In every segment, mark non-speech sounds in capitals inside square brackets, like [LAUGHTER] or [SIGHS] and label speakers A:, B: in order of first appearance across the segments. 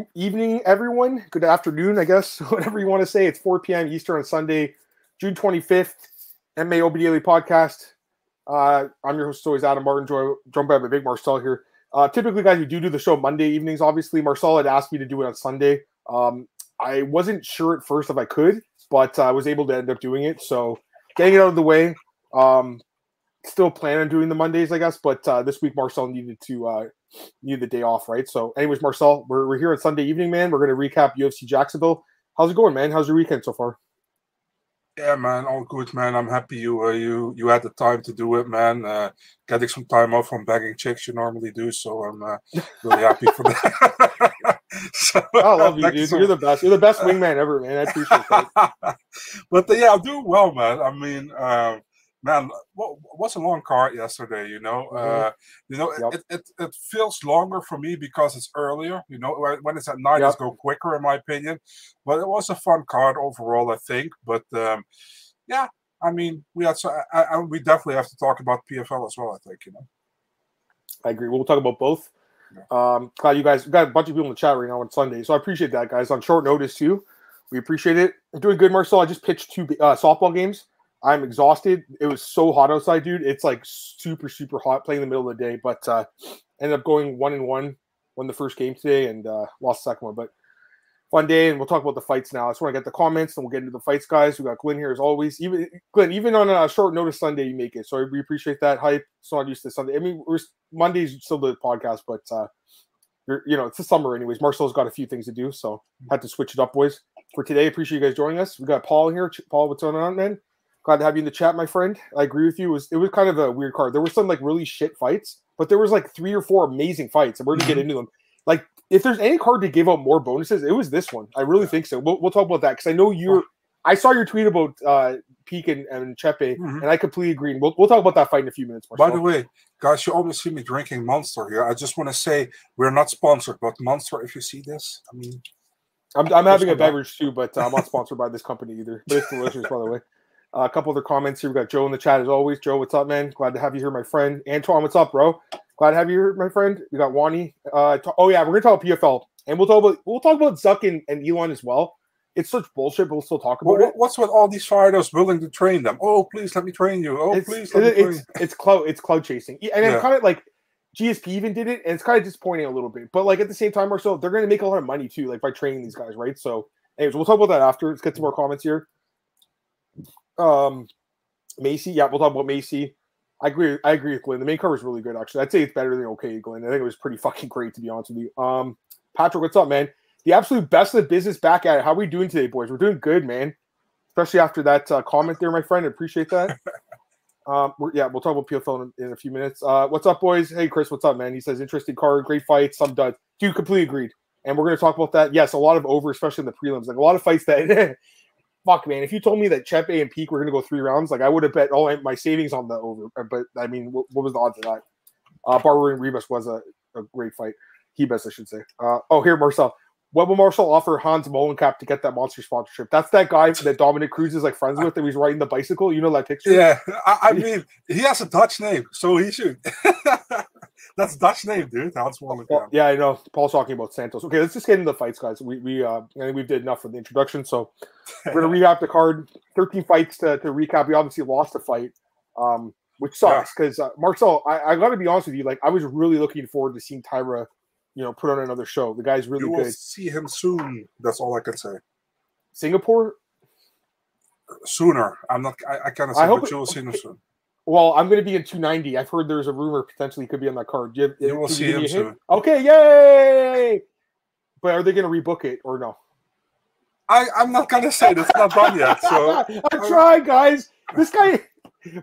A: Good evening, everyone. Good afternoon, I guess, [LAUGHS] whatever you want to say. It's 4 p.m. Eastern on Sunday, June 25th. MMAOB Daily Podcast. Uh, I'm your host, always Adam Martin, joined by my big Marcel here. Uh, typically, guys, we do do the show Monday evenings. Obviously, Marcel had asked me to do it on Sunday. Um, I wasn't sure at first if I could, but I was able to end up doing it. So, getting it out of the way. Um, still plan on doing the Mondays, I guess, but uh, this week Marcel needed to need the day off, right? So, anyways, Marcel, we're, we're here on Sunday evening, man. We're going to recap UFC Jacksonville. How's it going, man? How's your weekend so far?
B: Yeah, man, all good, man. I'm happy you uh, you you had the time to do it, man. Uh, getting some time off from bagging chicks you normally do, so I'm uh, really happy for that. [LAUGHS]
A: so, I love you, dude. You're the best. You're the best wingman ever, man. I appreciate that. [LAUGHS]
B: but uh, yeah, I'm doing well, man. I mean, um, man, what was a long card yesterday? You know, mm-hmm. uh, you know, yep. it, it, it feels longer for me because it's earlier. You know, when it's at night, yep. it's go quicker, in my opinion. But it was a fun card overall, I think. But um, yeah, I mean, we had so I, I, we definitely have to talk about PFL as well. I think you know.
A: I agree. We'll talk about both. Yeah. Um, glad you guys got a bunch of people in the chat right now on Sunday, so I appreciate that, guys. On short notice too, we appreciate it. I'm doing good, Marcel. I just pitched two uh, softball games I'm exhausted. It was so hot outside, dude. It's like super, super hot playing in the middle of the day. But uh ended up going one and one, won the first game today and uh lost the second one. But fun day, and we'll talk about the fights now. I just want to get the comments and we'll get into the fights, guys. We got Glenn here as always. Even Glenn, even on a short notice Sunday, you make it. So we appreciate that hype. It's not used to Sunday. I mean, we're Mondays still the podcast, but uh you know, it's the summer anyways. Marcel's got a few things to do, so had to switch it up, boys. For today, appreciate you guys joining us. We got Paul here. Paul, what's going on, man? Glad to have you in the chat, my friend. I agree with you. It was it was kind of a weird card. There were some like really shit fights, but there was like three or four amazing fights, and we're gonna get mm-hmm. into them. Like if there's any card to give out more bonuses, it was this one. I really think so. We'll, we'll talk about that because I know you're. I saw your tweet about uh, Peek and, and Chepe, mm-hmm. and I completely agree. We'll, we'll talk about that fight in a few minutes.
B: Marcel. By the way, guys, you always see me drinking Monster here. I just want to say we're not sponsored, but Monster, if you see this, I mean,
A: I'm, I'm having a beverage too, but I'm not sponsored by this company either. But it's delicious, by the way. Uh, a couple other comments here. We got Joe in the chat as always. Joe, what's up, man? Glad to have you here, my friend. Antoine, what's up, bro? Glad to have you here, my friend. We got Wani. Uh, t- oh yeah, we're gonna talk about PFL, and we'll talk about we'll talk about Zuck and, and Elon as well. It's such bullshit, but we'll still talk about
B: well,
A: it.
B: What's with all these fighters willing to train them? Oh, please let me train you. Oh,
A: it's,
B: please
A: let it, me train. It's, it's cloud. It's cloud chasing, and yeah. kind of like GSP even did it, and it's kind of disappointing a little bit. But like at the same time, or so they're going to make a lot of money too, like by training these guys, right? So, anyways, we'll talk about that after. Let's get some more comments here. Um, Macy, yeah, we'll talk about Macy. I agree. I agree with Glenn. The main cover is really good, actually. I'd say it's better than okay, Glenn. I think it was pretty fucking great, to be honest with you. Um, Patrick, what's up, man? The absolute best of the business back at it. How are we doing today, boys? We're doing good, man. Especially after that uh, comment there, my friend. I appreciate that. [LAUGHS] um, yeah, we'll talk about PFL in, in a few minutes. Uh, what's up, boys? Hey, Chris, what's up, man? He says interesting card, great fight, some duds. Dude, completely agreed. And we're going to talk about that. Yes, a lot of over, especially in the prelims. Like a lot of fights that [LAUGHS] [LAUGHS] fuck, man, if you told me that Chepe and Peek were going to go three rounds, like I would have bet all my savings on the over. Uh, but I mean, what, what was the odds of that? Uh, Barber and Ribas was a, a great fight. Hebus, I should say. Uh, oh, here, Marcel. What will Marcel offer Hans Molenkamp to get that monster sponsorship? That's that guy that Dominick Cruz is like friends with that he's riding the bicycle. You know that picture?
B: Yeah. I, I mean, he has a Dutch name, so he should. [LAUGHS] That's Dutch name, dude. Hans Molenkamp.
A: Yeah, I know. Paul's talking about Santos. Okay, let's just get into the fights, guys. We we uh I think we did enough for the introduction, so we're gonna [LAUGHS] recap the card. Thirteen fights to, to recap. We obviously lost a fight, um, which sucks because uh, Marcel. I, I got to be honest with you. Like, I was really looking forward to seeing Taira, you know, put on another show. The guy's really
B: you
A: will good.
B: See him soon. That's all I can say.
A: Singapore.
B: Sooner. I'm not. I, I kind of say, I hope but you'll see him soon.
A: Well, I'm going to be in 290. I've heard there's a rumor potentially could be on that card.
B: You, you will see him soon.
A: Okay, yay! But are they going to rebook it or no?
B: I, I'm not going to say it's not done yet. So [LAUGHS]
A: I'm trying, guys. This guy,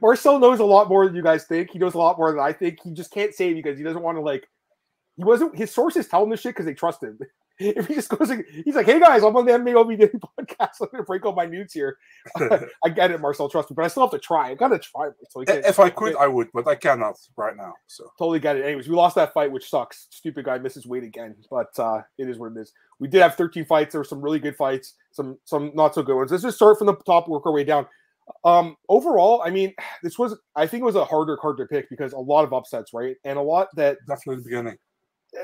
A: Marcel knows a lot more than you guys think. He knows a lot more than I think. He just can't say because he doesn't want to like. He wasn't. His sources tell him this shit because they trust him. If [LAUGHS] he just goes, he's like, "Hey guys, I'm on the MMAOB Daily podcast. [LAUGHS] I'm gonna break all my nudes here." [LAUGHS] I get it, Marcel, trust me, but I still have to try. I gotta try.
B: So if I could, I would, but I cannot right now. So
A: totally get it. Anyways, we lost that fight, which sucks. Stupid guy misses weight again, but uh, it is what it is. We did have 13 fights. There were some really good fights, some some not so good ones. Let's just start from the top, work our way down. Um, overall, I mean, [SIGHS] this was I think it was a harder card to pick because a lot of upsets, right, and a lot that
B: definitely the beginning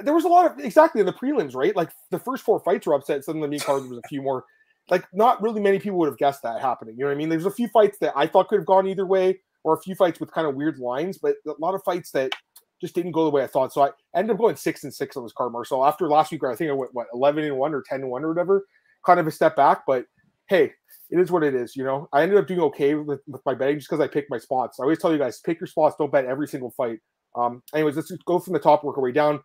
A: there was a lot of exactly in the prelims, right? Like the first four fights were upset. Suddenly, me cards was a few more. Like not really many people would have guessed that happening. You know what I mean? There's a few fights that I thought could have gone either way, or a few fights with kind of weird lines, but a lot of fights that just didn't go the way I thought. So I ended up going six and six on this card, Marcel. After last week, I think I went what eleven and one or ten and one or whatever. Kind of a step back, but hey, it is what it is. You know, I ended up doing okay with, with my betting just because I picked my spots. I always tell you guys, pick your spots. Don't bet every single fight. Um, anyways, let's go from the top, work our way down.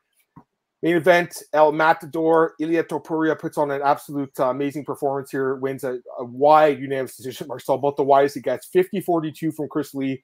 A: Main event, El Matador, Ilia Topuria puts on an absolute uh, amazing performance here, wins a, a wide unanimous decision. Marcel, both the widest he gets 50 42 from Chris Lee,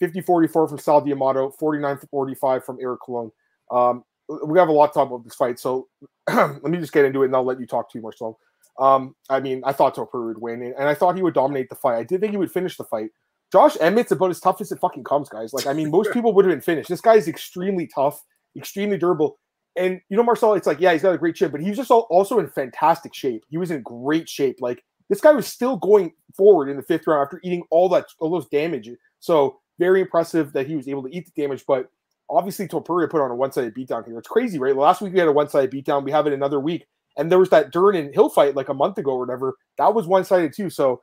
A: 50 44 from Sal D'Amato, 49 45 from Eric Colon. Um, we have a lot to talk about this fight, so [CLEARS THROAT] let me just get into it and I'll let you talk to you, Marcel. Um, I mean, I thought Topuria would win, and I thought he would dominate the fight. I did think he would finish the fight. Josh Emmett's about as tough as it fucking comes, guys. Like, I mean, most [LAUGHS] people would have been finished. This guy is extremely tough, extremely durable. And you know, Marcel, it's like, yeah, he's got a great chin, but he's just also in fantastic shape. He was in great shape. Like this guy was still going forward in the fifth round after eating all that all those damage. So very impressive that he was able to eat the damage. But obviously, Topuria put on a one-sided beatdown here. It's crazy, right? Last week we had a one-sided beatdown. We have it another week, and there was that Dern and Hill fight like a month ago or whatever. That was one-sided too. So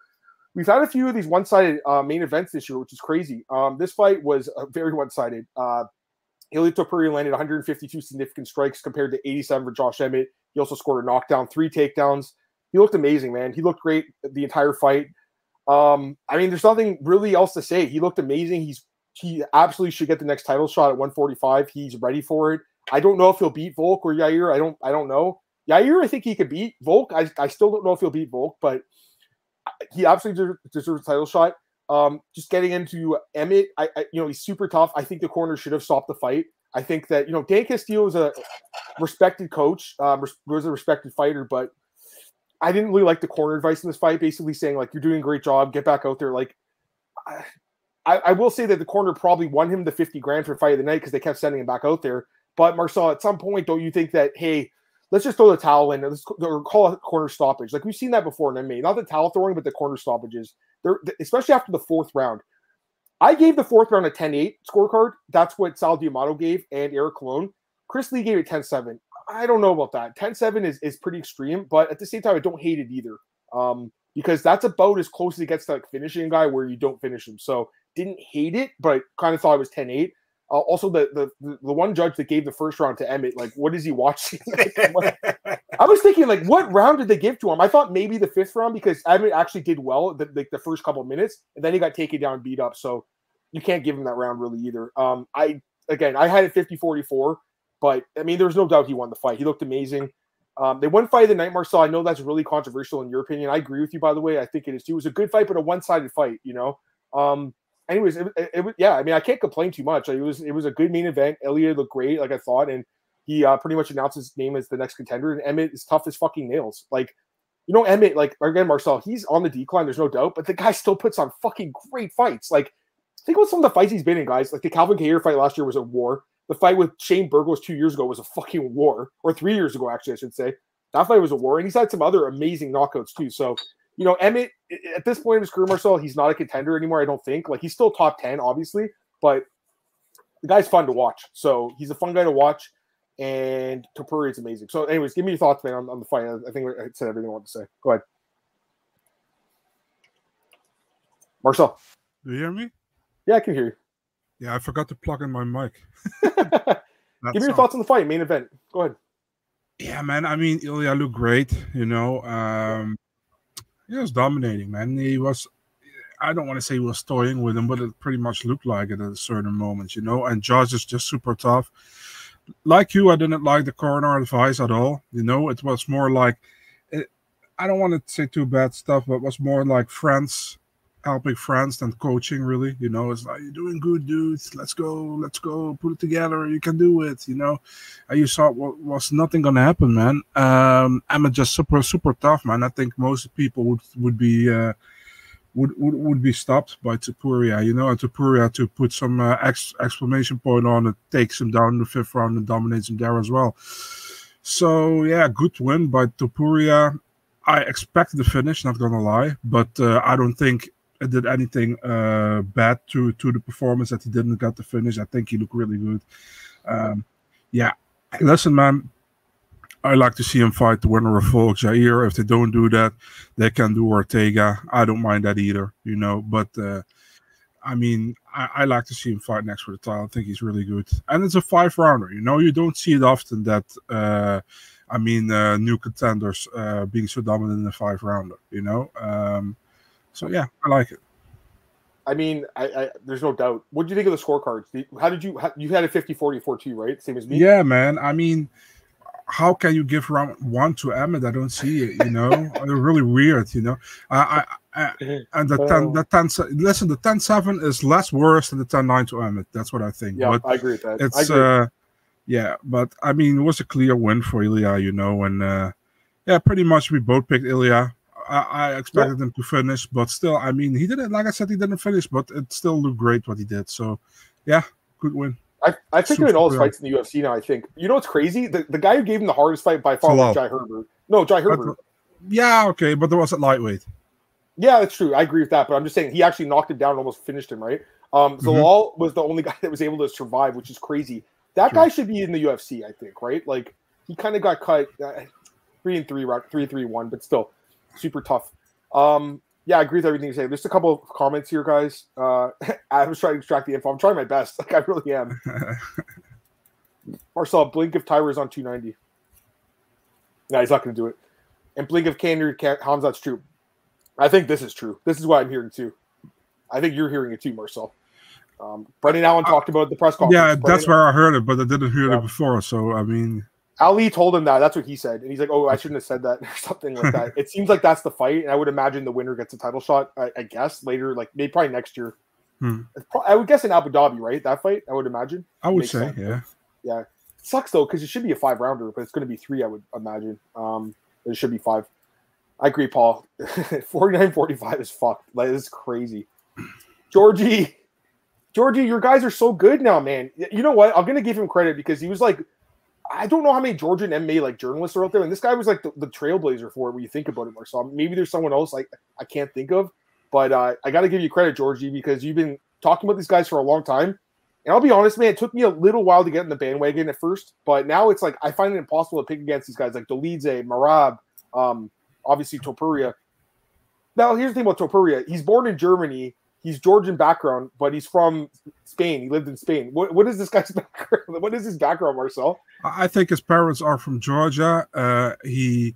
A: we've had a few of these one-sided uh, main events this year, which is crazy. Um, this fight was uh, very one-sided. Uh, Ilia Topuria landed 152 significant strikes compared to 87 for Josh Emmett. He also scored a knockdown, three takedowns. He looked amazing, man. He looked great the entire fight. Um, I mean, there's nothing really else to say. He looked amazing. He's he absolutely should get the next title shot at 145. He's ready for it. I don't know if he'll beat Volk or Yair. I don't I don't know. Yair, I think he could beat Volk. I, I still don't know if he'll beat Volk, but he absolutely deserves a title shot. Um, just getting into Emmett, I, I, you know he's super tough. I think the corner should have stopped the fight. I think that you know Dan Castillo is a respected coach, um, was a respected fighter, but I didn't really like the corner advice in this fight. Basically saying like you're doing a great job, get back out there. Like I, I will say that the corner probably won him the 50 grand for fight of the night because they kept sending him back out there. But Marcel, at some point, don't you think that hey, let's just throw the towel in or call a corner stoppage? Like we've seen that before in MMA, not the towel throwing, but the corner stoppages. They're especially after the fourth round. I gave the fourth round a 10-8 scorecard. That's what Sal D'Amato gave and Eric Colon. Chris Lee gave it 10-7. I don't know about that. 10-7 is, is pretty extreme, but at the same time, I don't hate it either. Um, because that's about as close as it gets to like finishing guy where you don't finish him. So didn't hate it, but kind of thought it was 10-8. Uh, also, the, the the one judge that gave the first round to Emmett, like, what is he watching? [LAUGHS] I was thinking, like, what round did they give to him? I thought maybe the fifth round because Emmett actually did well the, like the first couple minutes, and then he got taken down, beat up. So you can't give him that round really either. Um, I again, I had it 50-44, but I mean, there's no doubt he won the fight. He looked amazing. Um, they won fight of the night, Marcel. I know that's really controversial in your opinion. I agree with you, by the way. I think it is too. It was a good fight, but a one-sided fight. You know. Um, anyways, it, it, it, yeah, I mean, I can't complain too much. It was it was a good main event. Elliot looked great, like I thought, and he uh, pretty much announced his name as the next contender. And Emmett is tough as fucking nails. Like, you know, Emmett, like again, Marcel, he's on the decline. There's no doubt, but the guy still puts on fucking great fights. Like, think about some of the fights he's been in, guys. Like the Calvin Kattar fight last year was a war. The fight with Shane Burgos two years ago was a fucking war, or three years ago, actually, I should say. That fight was a war, and he's had some other amazing knockouts too. So you know, Emmett at this point in his career, Marcel, he's not a contender anymore. I don't think. Like he's still top ten, obviously, but the guy's fun to watch. So he's a fun guy to watch, and Topuria is amazing. So, anyways, give me your thoughts, man, on, on the fight. I think I said everything I want to say. Go ahead, Marcel.
B: Do you hear me?
A: Yeah, I can hear you.
B: Yeah, I forgot to plug in my mic. [LAUGHS]
A: give me your thoughts on the fight, main event. Go ahead.
B: Yeah, man. I mean, Ilya looked great. You know, um, he was dominating, man. He was. I don't want to say he was toying with him, but it pretty much looked like it at a certain moment, you know. And Josh is just super tough. Like you, I didn't like the corner advice at all. You know, it was more like, it, I don't want to say too bad stuff, but it was more like friends helping friends than coaching really. You know it's like you're doing good dudes. Let's go let's go. Put it together. You can do it you know? And you saw what was nothing gonna happen man. Um i'm just super super tough man. I think most people would would be uh would, would, would be stopped by Topuria, you know, and Topuria to put some uh, ex- exclamation point on it takes him down in the fifth round and dominates him there as well. So yeah, good win by Topuria. I expect the finish, not gonna lie, but uh, I don't think did anything uh, bad to to the performance that he didn't get the finish. I think he looked really good. Um, yeah, Listen, man, I like to see him fight the winner of Volk Yair. If they don't do that, they can do Ortega. I don't mind that either, you know. But uh, I mean, I, I, like to see him fight next for the title. I think he's really good, and it's a five rounder. You know, you don't see it often that. Uh, I mean, uh, new contenders uh, being so dominant in a five rounder. You know, um, so yeah, I like it.
A: I mean, I, I, there's no doubt. What do you think of the scorecards? How did you how, you had a 50-40 too, right? Same as me.
B: Yeah, man. I mean, how can you give round one to Emmett? I don't see it. You know, [LAUGHS] they're really weird. You know, I, I, I [LAUGHS] and the ten, the ten. Listen, the 10-7 is less worse than the 10-9 to Emmett. That's what I think.
A: Yeah, but I agree with that.
B: It's uh, yeah, but I mean, it was a clear win for Ilya. You know, and uh, yeah, pretty much we both picked Ilya. I, I expected yeah. him to finish, but still, I mean, he didn't. Like I said, he didn't finish, but it still looked great what he did. So, yeah, good win.
A: I, I him in all his fights in the UFC now. I think you know what's crazy. The, the guy who gave him the hardest fight by far was Jai Herbert. No, Jai Herbert.
B: yeah, okay, but there wasn't lightweight.
A: Yeah, that's true. I agree with that. But I'm just saying he actually knocked him down, and almost finished him. Right. Um, Zalal mm-hmm. was the only [LAUGHS] guy that was able to survive, which is crazy. That guy should be in the UFC. I think. Right. Like he kind of got cut uh, three and three, three three one, but still super tough. Um, yeah, I agree with everything you say. There's a couple of comments here, guys. Uh, [LAUGHS] I was trying to extract the info. I'm trying my best. [LAUGHS] Like I really am. [LAUGHS] Marcel, blink if Taira is on 290. No, he's not going to do it. And blink if Candy Hans, that's true. I think this is true. This is what I'm hearing too. I think you're hearing it too, Marcel. Um, Brendan Allen talked about the press conference.
B: Yeah, Brendan that's where I heard it, but I didn't hear yeah. it before. So I mean,
A: Ali told him that. That's what he said, and he's like, "Oh, I shouldn't have said that," [LAUGHS] or something like that. [LAUGHS] it seems like that's the fight, and I would imagine the winner gets a title shot. I, I guess later, like maybe probably next year. Hmm. I would guess in Abu Dhabi, right? That fight, I would imagine.
B: I would say, sense. yeah,
A: yeah. Sucks though because it should be a five rounder, but it's going to be three. I would imagine. Um, it should be five. I agree, Paul. [LAUGHS] 49-45 is fucked. Like this is crazy. Georgie, Georgie, your guys are so good now, man. You know what? I'm gonna give him credit because he was like I don't know how many Georgian MMA like journalists are out there, and this guy was like the, the trailblazer for it. When you think about it, Marcel, maybe there's someone else like I can't think of, but uh, I got to give you credit, Georgie, because you've been talking about these guys for a long time. And I'll be honest, man, it took me a little while to get in the bandwagon at first, but now it's like I find it impossible to pick against these guys like Dolidze, Merab, um, obviously Topuria. Now, here's the thing about Topuria: he's born in Germany he's Georgian background, but he's from Spain. He lived in Spain. What what is this guy's [LAUGHS] background? What is his background, Marcel?
B: I think his parents are from Georgia. Uh, he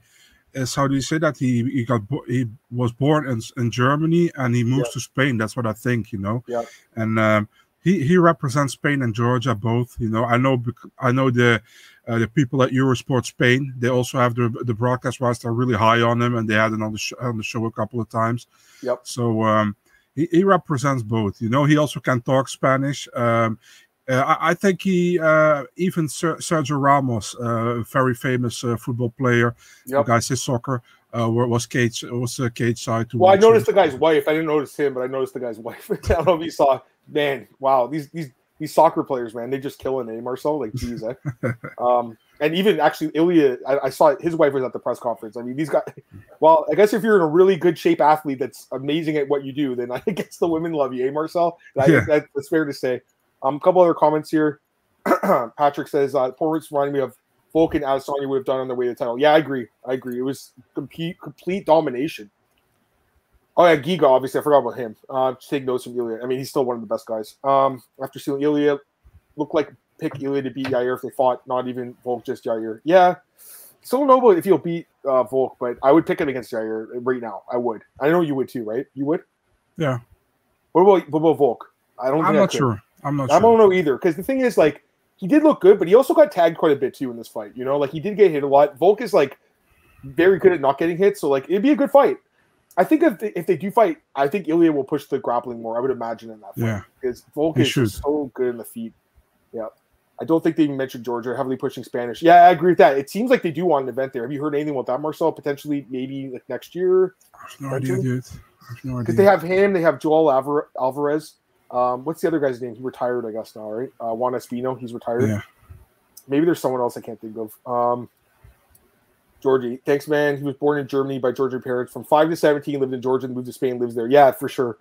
B: is how do you say that? He he got he was born in in Germany and he moved yeah. to Spain. That's what I think. You know.
A: Yeah.
B: And um, he he represents Spain and Georgia both. You know. I know I know the. Uh, the people at Eurosport Spain, they also have the the broadcast rights. They're really high on him, and they had it on the sh- on the show a couple of times.
A: Yep.
B: So um, he, he represents both. You know, he also can talk Spanish. Um, uh, I, I, think he uh, even Ser- Sergio Ramos, uh, a very famous uh, football player, yep. guy says soccer, uh, was cage was a cage side.
A: To well, I noticed him. the guy's wife. I didn't notice him, but I noticed the guy's wife. [LAUGHS] I don't know if you saw. Man, wow, these these these soccer players, man, they just killing it, Marcel. Like, geez, eh? [LAUGHS] um, and even actually Ilya, I, I, saw his wife was at the press conference. I mean, these guys. Well, I guess if you're in a really good shape athlete that's amazing at what you do, then [LAUGHS] I guess the women love you, eh, Marcel? I, yeah. that, that's fair to say. Um, a couple other comments here. [CLEARS THROAT] Patrick says, uh, "Ports reminding me of Volk and Adesanya would have done on their way to the title." Yeah, I agree. I agree. It was complete complete domination. Oh yeah, Giga. Obviously, I forgot about him. Uh, take notes from Ilya. I mean, he's still one of the best guys. Um, after seeing Ilya, looked like pick Ilya to beat Yair if they fought, not even Volk, just Yair. Yeah, still noble if he'll beat uh, Volk, but I would pick it against Yair right now. I would. I know you would too, right? You would.
B: Yeah.
A: What about what about Volk?
B: I don't. I'm not sure. I'm not.
A: I don't know either because the thing is, like, he did look good, but he also got tagged quite a bit too in this fight. You know, like he did get hit a lot. Volk is like very good at not getting hit, so like it'd be a good fight. I think if they, if they do fight, I think Ilya will push the grappling more. I would imagine in that fight.
B: Yeah,
A: because Volk is so good in the feet. Yeah. I don't think they even mentioned Georgia heavily pushing Spanish. Yeah, I agree with that. It seems like they do want an event there. Have you heard anything about that, Marcel? Potentially, maybe like next year.
B: no idea, dude.
A: no Because they have him, they have Joel Alvar- Alvarez. Um, what's the other guy's name? He retired, I guess now, right? Uh, Juan Espino, he's retired.
B: Yeah.
A: Maybe there's someone else I can't think of. Um, Georgie, thanks, man. He was born in Germany by Georgian parents. From five to seventeen, lived in Georgia, moved to Spain, lives there. Yeah, for sure.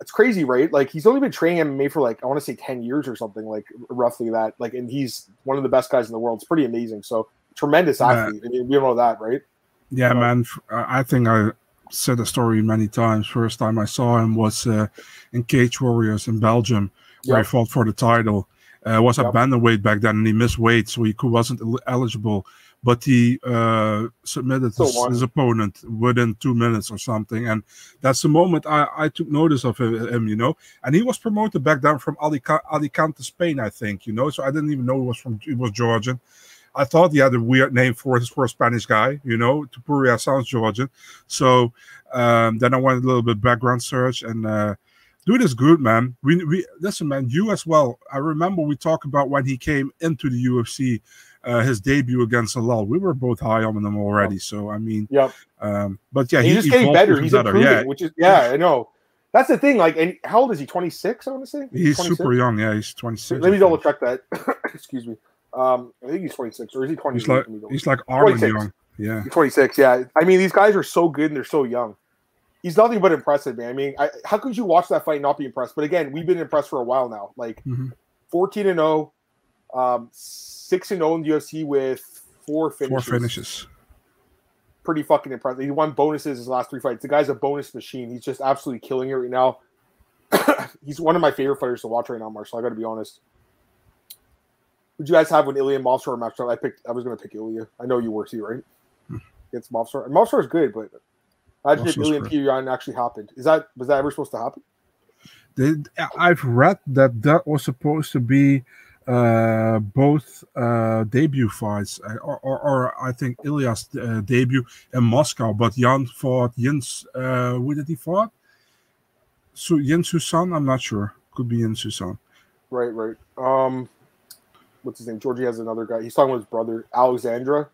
A: It's crazy, right? Like he's only been training MMA for like I want to say ten years or something, like roughly that. Like, and he's one of the best guys in the world. It's pretty amazing. So tremendous athlete. I mean, we know that, right?
B: Yeah, man. I think I said the story many times. First time I saw him was uh, in Cage Warriors in Belgium, where yep. he fought for the title. Uh, was yep. a bantamweight back then, and he missed weight, so he wasn't eligible but he uh, submitted his, his, opponent within two minutes or something. And that's the moment I, I took notice of him, you know. And he was promoted back then from Alicante, Spain, I think, you know. So I didn't even know he was from he was Georgian. I thought he had a weird name for his for a Spanish guy, you know. Topuria sounds Georgian. So um, then I went a little bit background search and. Uh, dude is good, man. We we listen, man. You as well. I remember we talked about when he came into the UFC uh, his debut against Zalal. We were both high on him already. So I mean,
A: yep.
B: Um, but yeah,
A: he's he, just getting better. He's better. improving, yeah. which is yeah, I know. That's the thing. Like, and how old is he? Twenty six. I want to say
B: he's 26? super young. Yeah, he's twenty six.
A: Let me double check that. [COUGHS] Excuse me. Um, I think he's twenty six, or is he twenty?
B: He's like he's like Armin young. Yeah,
A: twenty six. Yeah, I mean these guys are so good and they're so young. He's nothing but impressive, man. I mean, I, how could you watch that fight and not be impressed? But again, we've been impressed for a while now. Like mm-hmm. fourteen and zero, oh, um, six and zero oh in the UFC with four finishes.
B: Four finishes.
A: Pretty fucking impressive. He won bonuses his last three fights. The guy's a bonus machine. He's just absolutely killing it right now. [COUGHS] He's one of my favorite fighters to watch right now, Marshall. I got to be honest. Would you guys have when Ilya Movsar matched up? I picked. I was going to pick Ilya. I know you were too, right? Hmm. Against. And Movsar is good, but imagine if Ilya and actually happened. Is that was that ever supposed to happen?
B: I've read that that was supposed to be uh, both uh, debut fights, uh, or, or, or, I think Ilya's uh, debut in Moscow, but Jan fought Jens. Uh, who did he fight? So Jens Susan, I'm not sure. Could be Jens Susan.
A: Right, right. Um, what's his name? Georgie has another guy. He's talking with his brother Alexandra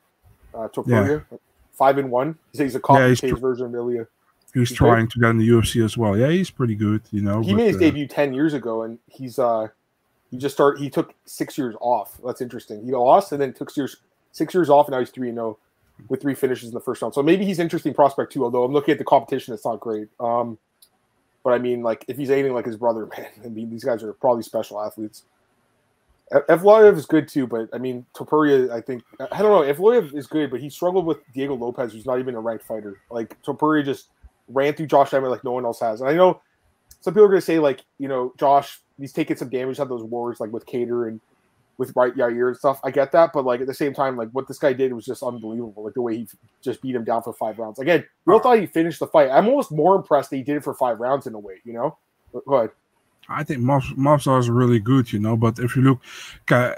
A: uh, Topuria. Yeah. Five and one. He says he's a copy yeah, tr- version of Ilya.
B: He's, he's trying good. to get in the UFC as well. Yeah, he's pretty good. You know,
A: he but, made his uh, debut ten years ago, and he's uh he just started. He took six years off. That's interesting. He lost and then took years six years off, and now he's three and zero oh with three finishes in the first round. So maybe he's interesting prospect too. Although I'm looking at the competition, it's not great. Um, but I mean, like if he's anything like his brother, [LAUGHS] man, I mean these guys are probably special athletes. Evloev is good too, but I mean Topuria, I think I don't know. Evloev is good, but he struggled with Diego Lopes, who's not even a ranked fighter. Like Topuria just ran through Josh Emmett like no one else has. And I know some people are gonna say like you know Josh he's taking some damage on those wars like with Kattar and with right Yair and stuff. I get that, but like at the same time, like what this guy did was just unbelievable. Like the way he just beat him down for five rounds. Again, real thought he finished the fight. I'm almost more impressed that he did it for five rounds in a way. You know, go ahead.
B: I think Movsar is really good, you know. But if you look, uh,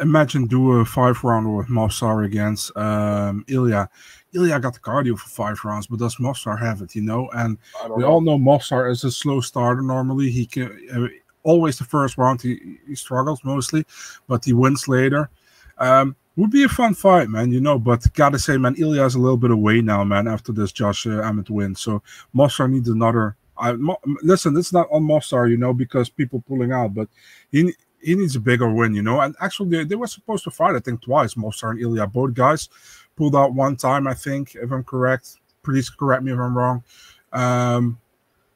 B: imagine do a five round with Movsar against um, Ilya. Ilya got the cardio for five rounds, but does Movsar have it, you know? And we know. all know Movsar is a slow starter. Normally, he can uh, always the first round he, he struggles mostly, but he wins later. Um, would be a fun fight, man. You know, but gotta say, man, Ilya's a little bit away now, man. After this Josh uh, Emmett win, so Movsar needs another. I listen, it's not on Movsar, you know, because people pulling out, but he he needs a bigger win, you know. And actually, they, they were supposed to fight, I think, twice. Movsar and Ilya, both guys pulled out one time, I think, if I'm correct. Please correct me if I'm wrong. Um,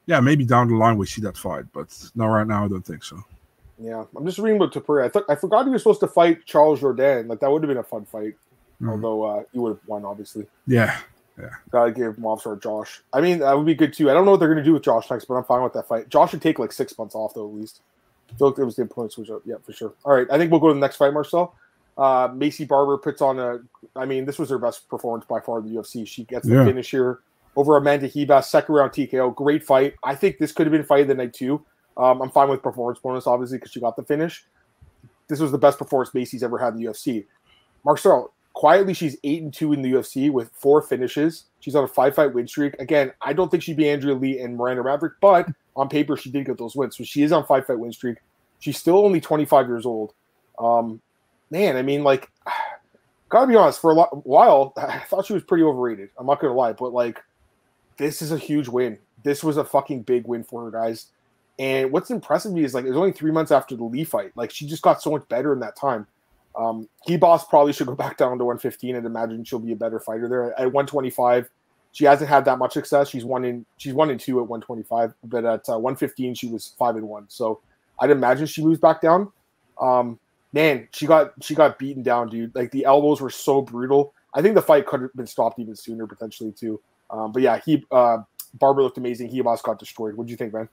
B: yeah, maybe down the line we see that fight, but not right now. I don't think so.
A: Yeah, I'm just reading about Topuria. I thought I forgot he was supposed to fight Charles Jourdain. Like that would have been a fun fight, mm. although uh, he would have won, obviously.
B: Yeah, yeah.
A: Gotta give Movsar Josh. I mean, that would be good too. I don't know what they're gonna do with Josh next, but I'm fine with that fight. Josh should take like six months off though, at least. I feel like there was the point switch up. Yeah, for sure. All right, I think we'll go to the next fight, Marcel. Uh, Maycee Barber puts on a. I mean, this was her best performance by far in the UFC. She gets the yeah. finish here over Amanda Ribas, second round TKO. Great fight. I think this could have been fight of the night too. Um, I'm fine with performance bonus, obviously, because she got the finish. This was the best performance Macy's ever had in the UFC. Marcel, quietly, she's eight and two in the UFC with four finishes. She's on a five fight win streak. Again, I don't think she'd be Andrea Lee and Miranda Maverick, but on paper, she did get those wins. So she is on five fight win streak. She's still only 25 years old. Um, man, I mean, like, [SIGHS] gotta be honest, for a while, [SIGHS] I thought she was pretty overrated. I'm not gonna lie, but like, this is a huge win. This was a fucking big win for her, guys. And what's impressive to me is like it was only three months after the Lee fight. Like she just got so much better in that time. Um, boss probably should go back down to 115 and imagine she'll be a better fighter there. At 125, she hasn't had that much success. She's one in she's one and two at 125, but at uh, 115 she was five and one. So I'd imagine she moves back down. Um, man, she got she got beaten down, dude. Like the elbows were so brutal. I think the fight could have been stopped even sooner potentially too. Um, but yeah, he uh, Barber looked amazing. Ribas got destroyed. What do you think, man?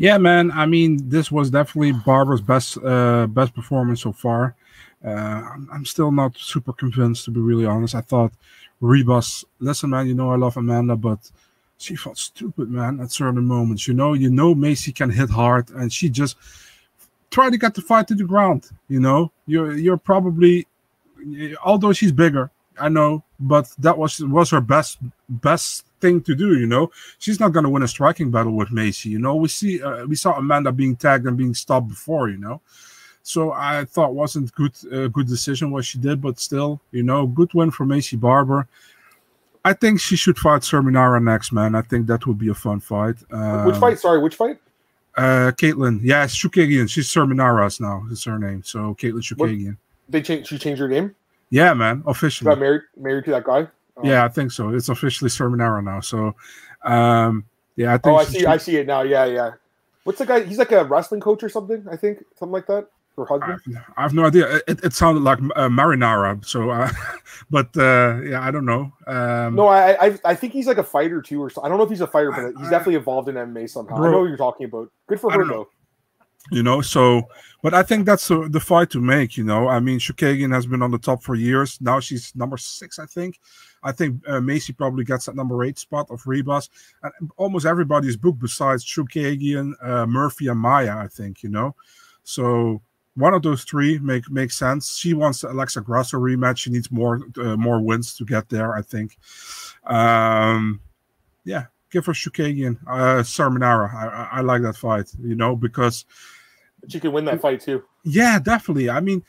B: Yeah, man. I mean, this was definitely Barbara's best uh, best performance so far. Uh, I'm, I'm still not super convinced, to be really honest. I thought Ribas, listen, man, you know I love Amanda, but she felt stupid, man, at certain moments. You know, you know Macy can hit hard, and she just tried to get the fight to the ground. You know, you're you're probably, although she's bigger, I know, but that was was her best best thing to do. You know, she's not going to win a striking battle with Macy. You know, we see uh, we saw Amanda being tagged and being stopped before. You know, so I thought wasn't good uh, good decision what she did, but still, you know, good win for Macy Barber. I think she should fight Serminara next, man. I think that would be a fun fight.
A: Um, which fight? Sorry, which fight?
B: Uh, Caitlin. Yeah, it's Chookagian. She's Serminara's now. Is her name. So Caitlin Chookagian.
A: They changed. She changed her name.
B: Yeah, man. Officially.
A: Got married. Married to that guy.
B: Oh. Yeah, I think so. It's officially Serminara now. So, um, yeah, I think.
A: Oh, I see. I see it now. Yeah, yeah. What's the guy? He's like a wrestling coach or something. I think something like that her husband?
B: I, I have no idea. It, it sounded like uh, Marinara. So, uh, [LAUGHS] but uh, yeah, I don't know. Um,
A: no, I, I I think he's like a fighter too, or so. I don't know if he's a fighter, but he's I, definitely involved in MMA somehow. Bro, I know what you're talking about. Good for her though.
B: You know, so but I think that's the, the fight to make. You know, I mean, Chookagian has been on the top for years. Now she's number six, I think. I think uh, Macy probably gets that number eight spot of Ribas, and almost everybody's booked besides Chookagian, uh, Murphy, and Maia I think you know, so one of those three make make sense. She wants the Alexa Grasso rematch. She needs more uh, more wins to get there. I think. Um, yeah, give her Chookagian, uh, Serminara. I, I like that fight. You know because
A: she can win that fight too.
B: Yeah, definitely. I mean,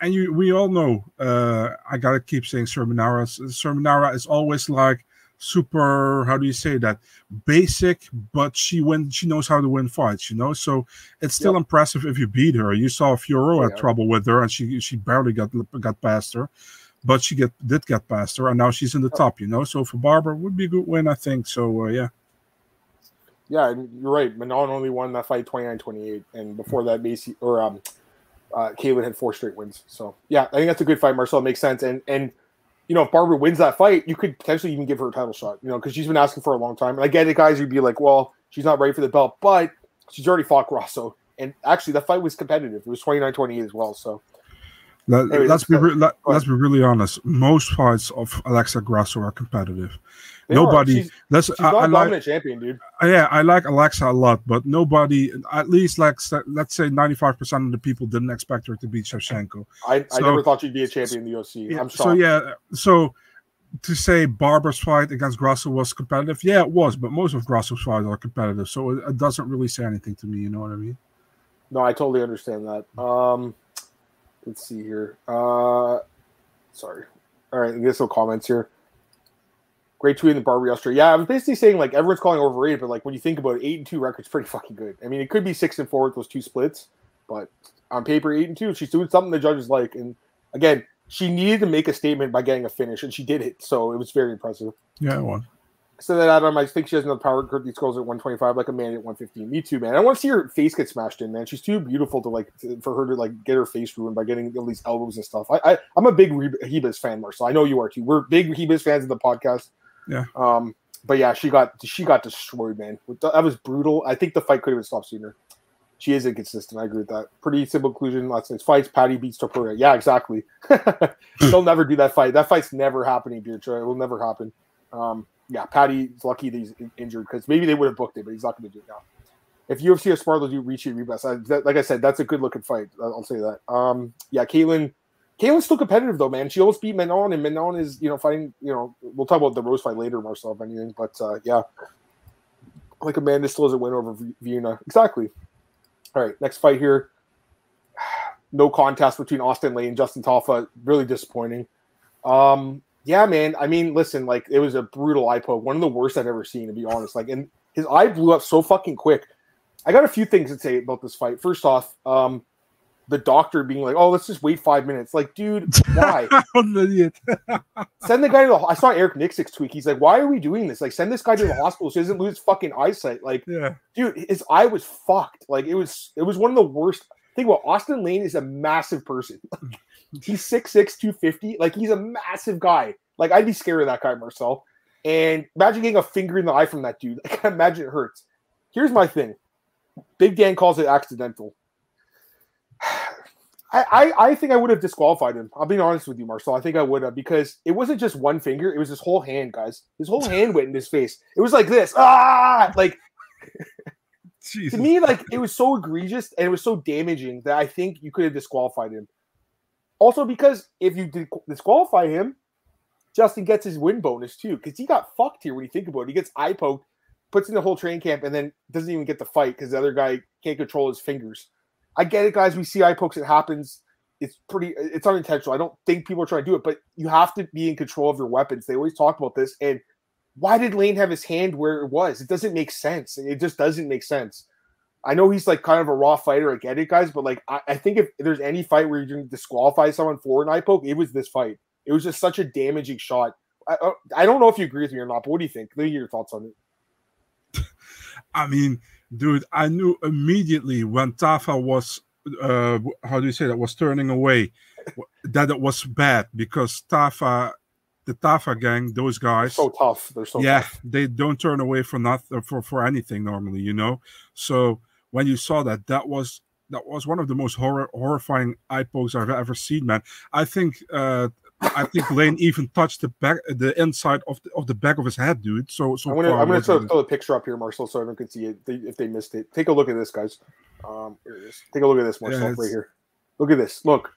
B: and you we all know. Uh, I gotta keep saying Serminara. Serminara is always like super how do you say that basic but she win she knows how to win fights you know so it's still yep. impressive if you beat her you saw Fiorot had trouble with her and she she barely got got past her but she get did get past her and now she's in the top you know so for Barbara would be a good win I think so uh, yeah
A: yeah you're right Manon only won that fight 29-28 and before that Macy or um uh Caitlin had four straight wins so yeah I think that's a good fight Marcel makes sense and and you know, if Barbara wins that fight, you could potentially even give her a title shot, you know, because she's been asking for a long time. And I get it, guys, you'd be like, well, she's not ready for the belt, but she's already fought Grasso. And actually, that fight was competitive. It was 29 28 as well. So,
B: let, us be re- let, us be really honest. Most fights of Alexa Grasso are competitive. They nobody. She's,
A: let's. She's I, I like, champion, dude.
B: Uh, yeah, I like Alexa a lot, but nobody, at least like let's say ninety five percent of the people didn't expect her to beat Shevchenko.
A: I, so, I never thought she'd be a champion in the UFC.
B: Yeah, so yeah, so to say Barber's fight against Grasso was competitive, yeah, it was, but most of Grasso's fights are competitive, so it, it, doesn't really say anything to me. You know what I mean?
A: No, I totally understand that. Um, let's see here. Uh, sorry. All right, I guess some comments here. Great tweet in the Barber yesterday. Yeah, I was basically saying like everyone's calling overrated, but like when you think about it, eight and two record's pretty fucking good. I mean, it could be six and four with those two splits, but on paper, eight and two, she's doing something the judges like. And again, she needed to make a statement by getting a finish, and she did it. So it was very impressive.
B: Yeah, it was.
A: So that Adam, I think she has enough power to these goals at 125, like a man at 115. Me too, man. I want to see her face get smashed in, man. She's too beautiful to like to, for her to like get her face ruined by getting all these elbows and stuff. I, I am a big Ribas fan, Marcel. I know you are too. We're big Ribas fans of the podcast.
B: Yeah.
A: Um, but yeah, she got she got destroyed, man. That was brutal. I think the fight could have been stopped sooner. She is inconsistent. I agree with that. Pretty simple conclusion. Last night's fights. Paddy beats Topuria. Yeah, exactly. [LAUGHS] She'll never do that fight. That fight's never happening, Beatrice. It will never happen. Um, yeah, Paddy's lucky that he's injured because maybe they would have booked it, but he's not going to do it now. If UFC smart, they'll do Ricci Ribas. like I said, that's a good looking fight. I'll say that. Um, yeah, Caitlin Caitlin's still competitive though, man. She almost beat Manon, and Manon is, you know, fighting. You know, we'll talk about the Rose fight later, Marcel, if anything. But uh, yeah, like Amanda still has a win over Vienna. Exactly. All right, next fight here. [SIGHS] No contest between Austin Lane and Justin Tafa. Really disappointing. Um, yeah, man. I mean, listen, like it was a brutal eye poke, one of the worst I've ever seen, to be honest. Like, and his eye blew up so fucking quick. I got a few things to say about this fight. First off, um, the doctor being like, "Oh, let's just wait five minutes." Like, dude, why? [LAUGHS]
B: I'm an idiot. [LAUGHS]
A: send the guy to the. I saw Eric Nicksick's tweet. He's like, "Why are we doing this? Like, send this guy to the hospital so he doesn't lose fucking eyesight." Like,
B: yeah,
A: dude, his eye was fucked. Like, it was it was one of the worst. Think about Austin Lane is a massive person. [LAUGHS] he's 6'6", 250. Like, he's a massive guy. Like, I'd be scared of that guy, Marcel. And imagine getting a finger in the eye from that dude. [LAUGHS] Like, imagine it hurts. Here's my thing. Big Dan calls it accidental. [SIGHS] I, I, I think I would have disqualified him. I'll be honest with you, Marcel. I think I would have because it wasn't just one finger; it was his whole hand, guys. His whole [LAUGHS] hand went in his face. It was like this, ah, like [LAUGHS] to me, like it was so egregious and it was so damaging that I think you could have disqualified him. Also, because if you disqualify him, Justin gets his win bonus too because he got fucked here when you think about it. He gets eye poked, puts in the whole train camp, and then doesn't even get the fight because the other guy can't control his fingers. I get it, guys. We see eye pokes. It happens. It's pretty. It's unintentional. I don't think people are trying to do it, but you have to be in control of your weapons. They always talk about this. And why did Lane have his hand where it was? It doesn't make sense. It just doesn't make sense. I know he's like kind of a raw fighter. I get it, guys. But like, I, I think if there's any fight where you're going to disqualify someone for an eye poke, it was this fight. It was just such a damaging shot. I, uh, I don't know if you agree with me or not, but what do you think? Let me hear your thoughts on it.
B: I mean, dude, I knew immediately when Tafa was uh, how do you say that was turning away [LAUGHS] that it was bad because Tafa the Tafa gang those guys
A: so tough they're so
B: yeah
A: tough.
B: they don't turn away for nothing for for anything normally you know so when you saw that that was that was one of the most horror, horrifying eye pokes I've ever seen, man. I think uh, I think Lane even touched the back, the inside of the, of the back of his head, dude. So, so
A: I'm gonna, I'm gonna throw, throw, a picture up here, Marcel, so everyone can see it if they missed it. Take a look at this, guys. Um, here it is. Take a look at this, Marcel, yeah, right here. Look at this. Look.